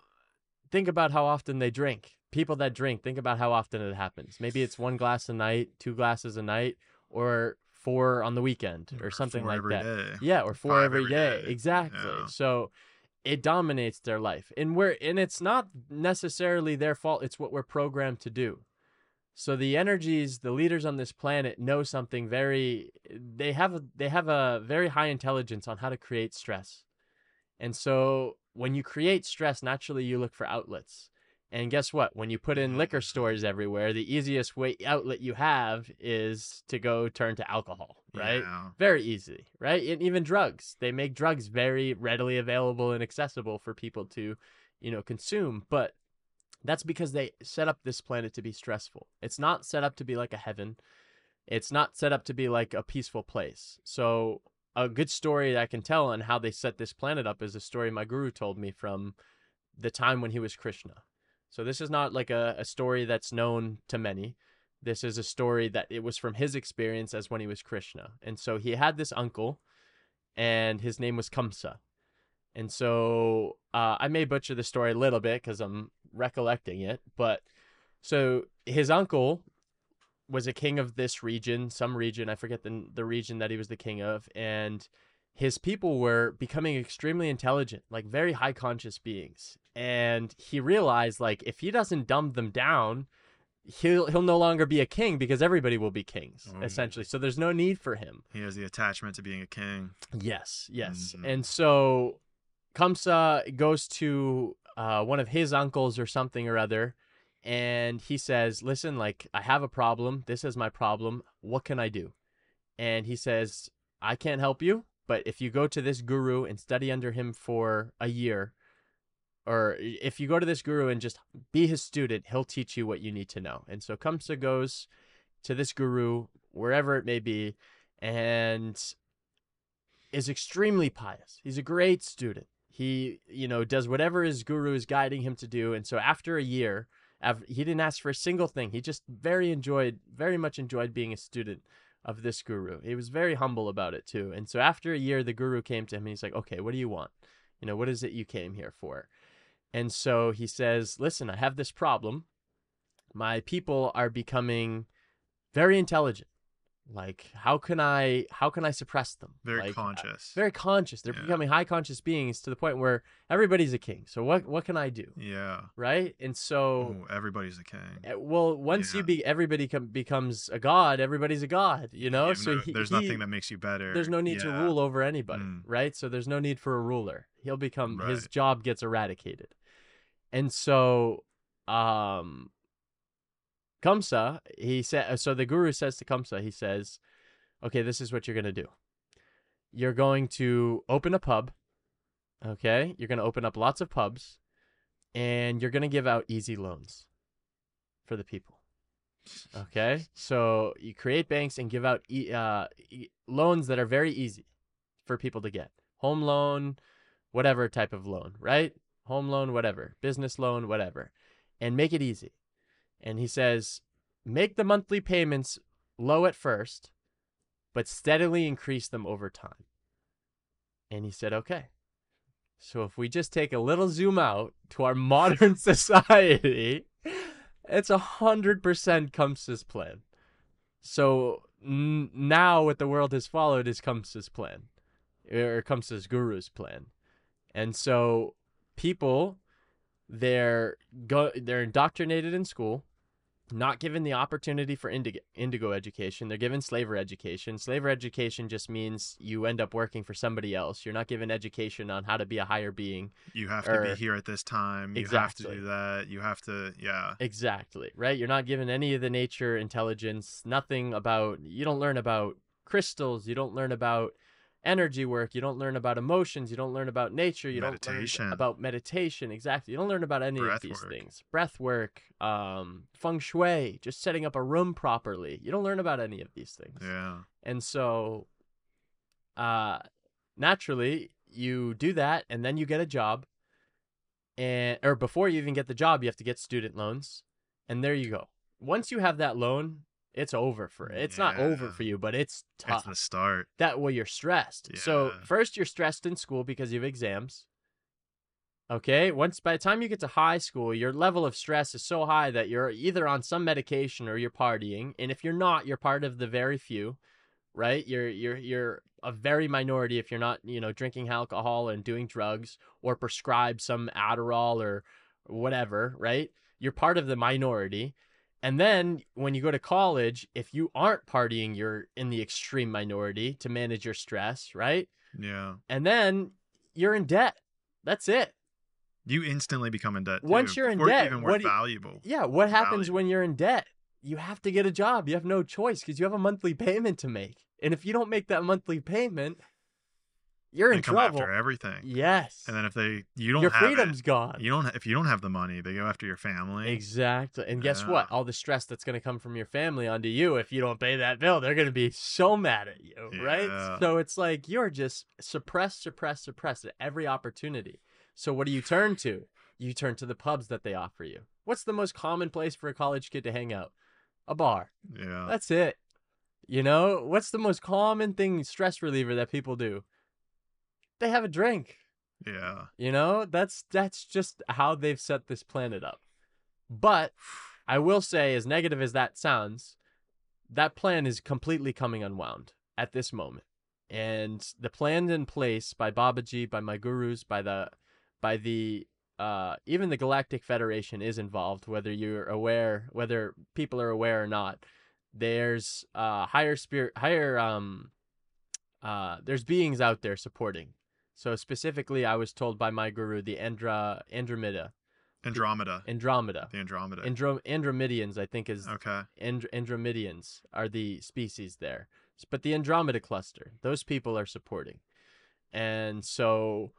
think about how often they drink. People that drink, think about how often it happens. Maybe it's one glass a night, two glasses a night, or four on the weekend, or something Four like that. day. Yeah, or four every day. day. Exactly. Yeah. So it dominates their life. And we're and it's not necessarily their fault. It's what we're programmed to do. So the energies, the leaders on this planet know something very they have a they have a very high intelligence on how to create stress. And so when you create stress, naturally you look for outlets. And guess what? When you put in liquor stores everywhere, the easiest way outlet you have is to go turn to alcohol, right? Yeah. very easy, right? And even drugs. They make drugs very readily available and accessible for people to, you know, consume. But that's because they set up this planet to be stressful. It's not set up to be like a heaven. It's not set up to be like a peaceful place. So a good story that I can tell on how they set this planet up is a story my guru told me from the time when he was Krishna. So this is not like a, a story that's known to many. This is a story that it was from his experience as when he was Krishna. And so he had this uncle, and his name was Kamsa. And so uh, I may butcher the story a little bit because I'm recollecting it. But so his uncle was a king of this region, some region, I forget the, the region that he was the king of. And his people were becoming extremely intelligent, like very high conscious beings. And he realized, like, if he doesn't dumb them down, he'll he'll no longer be a king because everybody will be kings Oh. essentially. So there's no need for him. He has the attachment to being a king. Yes, yes. Mhm. And so Kamsa goes to uh, one of his uncles or something or other, and he says, Listen, like, I have a problem. This is my problem. What can I do? And he says, I can't help you, but if you go to this guru and study under him for a year, or if you go to this guru and just be his student, he'll teach you what you need to know. And so Kamsa goes to this guru, wherever it may be, and is extremely pious. He's a great student. He, you know, does whatever his guru is guiding him to do. And so after a year, he didn't ask for a single thing. He just very enjoyed, very much enjoyed being a student of this guru. He was very humble about it too. And so after a year, the guru came to him and he's like, okay, what do you want? You know, what is it you came here for? And so he says, listen, I have this problem. My people are becoming very intelligent. Like, how can I, how can I suppress them? Very Like, conscious. very conscious. They're Yeah. becoming high conscious beings to the point where everybody's a king. So what what can I do, yeah. right? And so, Ooh, everybody's a king. uh, well, once you be everybody com- becomes a god, everybody's a god. You know, Yeah, so no- he, there's he- nothing that makes you better. there's no need to rule over anybody, Mm. right? So there's no need for a ruler. He'll become his job gets eradicated. And so um Kamsa, he said so the guru says to Kamsa, he says, "Okay, this is what you're going to do. You're going to open a pub. Okay? You're going to open up lots of pubs and you're going to give out easy loans for the people." Okay, so you create banks and give out e- uh, e- loans that are very easy for people to get. Home loan, whatever type of loan, right? Home loan, whatever. Business loan, whatever. And make it easy. And he says, make the monthly payments low at first, but steadily increase them over time. And he said, okay. So if we just take a little zoom out to our modern society, it's a hundred percent Kamsa's plan. So n- now what the world has followed is Kamsa's plan, or Kamsa's guru's plan, and so people, they're go they're indoctrinated in school not given the opportunity for indigo, indigo education. They're given slaver education. Slaver education just means you end up working for somebody else. You're not given education on how to be a higher being. You have to be here at this time. You Exactly. have to do that. You have to, yeah. Exactly, right? You're not given any of the nature intelligence, nothing about, you don't learn about crystals, you don't learn about energy work, you don't learn about emotions, you don't learn about nature, you don't learn about meditation, exactly. You don't learn about any Breath of these work. things. Breath work, um, feng shui, just setting up a room properly. You don't learn about any of these things. Yeah. And so, uh, naturally, you do that, and then you get a job, and or before you even get the job, you have to get student loans, and there you go. Once you have that loan, it's over for it's not over for you, but it's It's tough. the start. that well, you're stressed. So first, you're stressed in school because you have exams. Okay, once by the time you get to high school, your level of stress is so high that you're either on some medication or you're partying, and if you're not, you're part of the very few, right? You're you're you're a very minority if you're not, you know, drinking alcohol and doing drugs or prescribed some Adderall or whatever, right? You're part of the minority. And then when you go to college, if you aren't partying, you're in the extreme minority to manage your stress, right? Yeah. And then you're in debt. That's it. You instantly become in debt. too, Once you're in before debt, even what you- valuable. Yeah, what happens Value. when you're in debt? You have to get a job. You have no choice because you have a monthly payment to make. And if you don't make that monthly payment, you're in come trouble. after everything. Yes. And then if they you don't your have freedom's it, gone. you don't if you don't have the money, they go after your family. Exactly. And guess what? All the stress that's going to come from your family onto you if you don't pay that bill, they're going to be so mad at you, right? So it's like you're just suppressed, suppressed, suppressed at every opportunity. So what do you turn to? You turn to the pubs that they offer you. What's the most common place for a college kid to hang out? A bar. Yeah. That's it. You know, what's the most common thing stress reliever that people do? They have a drink. yeah. You know, that's that's just how they've set this planet up. But I will say, as negative as that sounds, that plan is completely coming unwound at this moment. And the plan in place by Babaji, by my gurus, by the by the uh even the Galactic Federation is involved, whether you're aware whether people are aware or not. There's uh higher spirit higher um uh there's beings out there supporting. So specifically I was told by my guru the Andra Andromeda Andromeda. Andromeda. The Andromeda. Andro- Andromidians, I think, is okay. and- Andromidians are the species there. But the Andromeda cluster, those people are supporting. And so,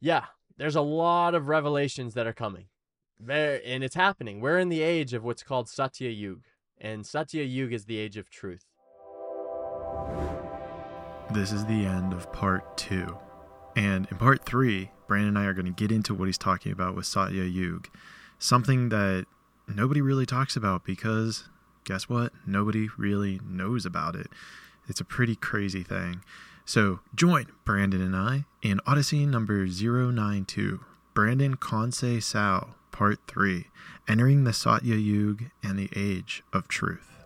yeah, there's a lot of revelations that are coming. There, and it's happening. We're in the age of what's called Satya Yuga. And Satya Yuga is the age of truth. This is the end of part two. And in part three, Brandon and I are going to get into what he's talking about with Satya Yug, Something that nobody really talks about because guess what? Nobody really knows about it. It's a pretty crazy thing. So join Brandon and I in Odyssey number 092, Brandon Conceicao, part three, entering the Satya Yug and the age of truth.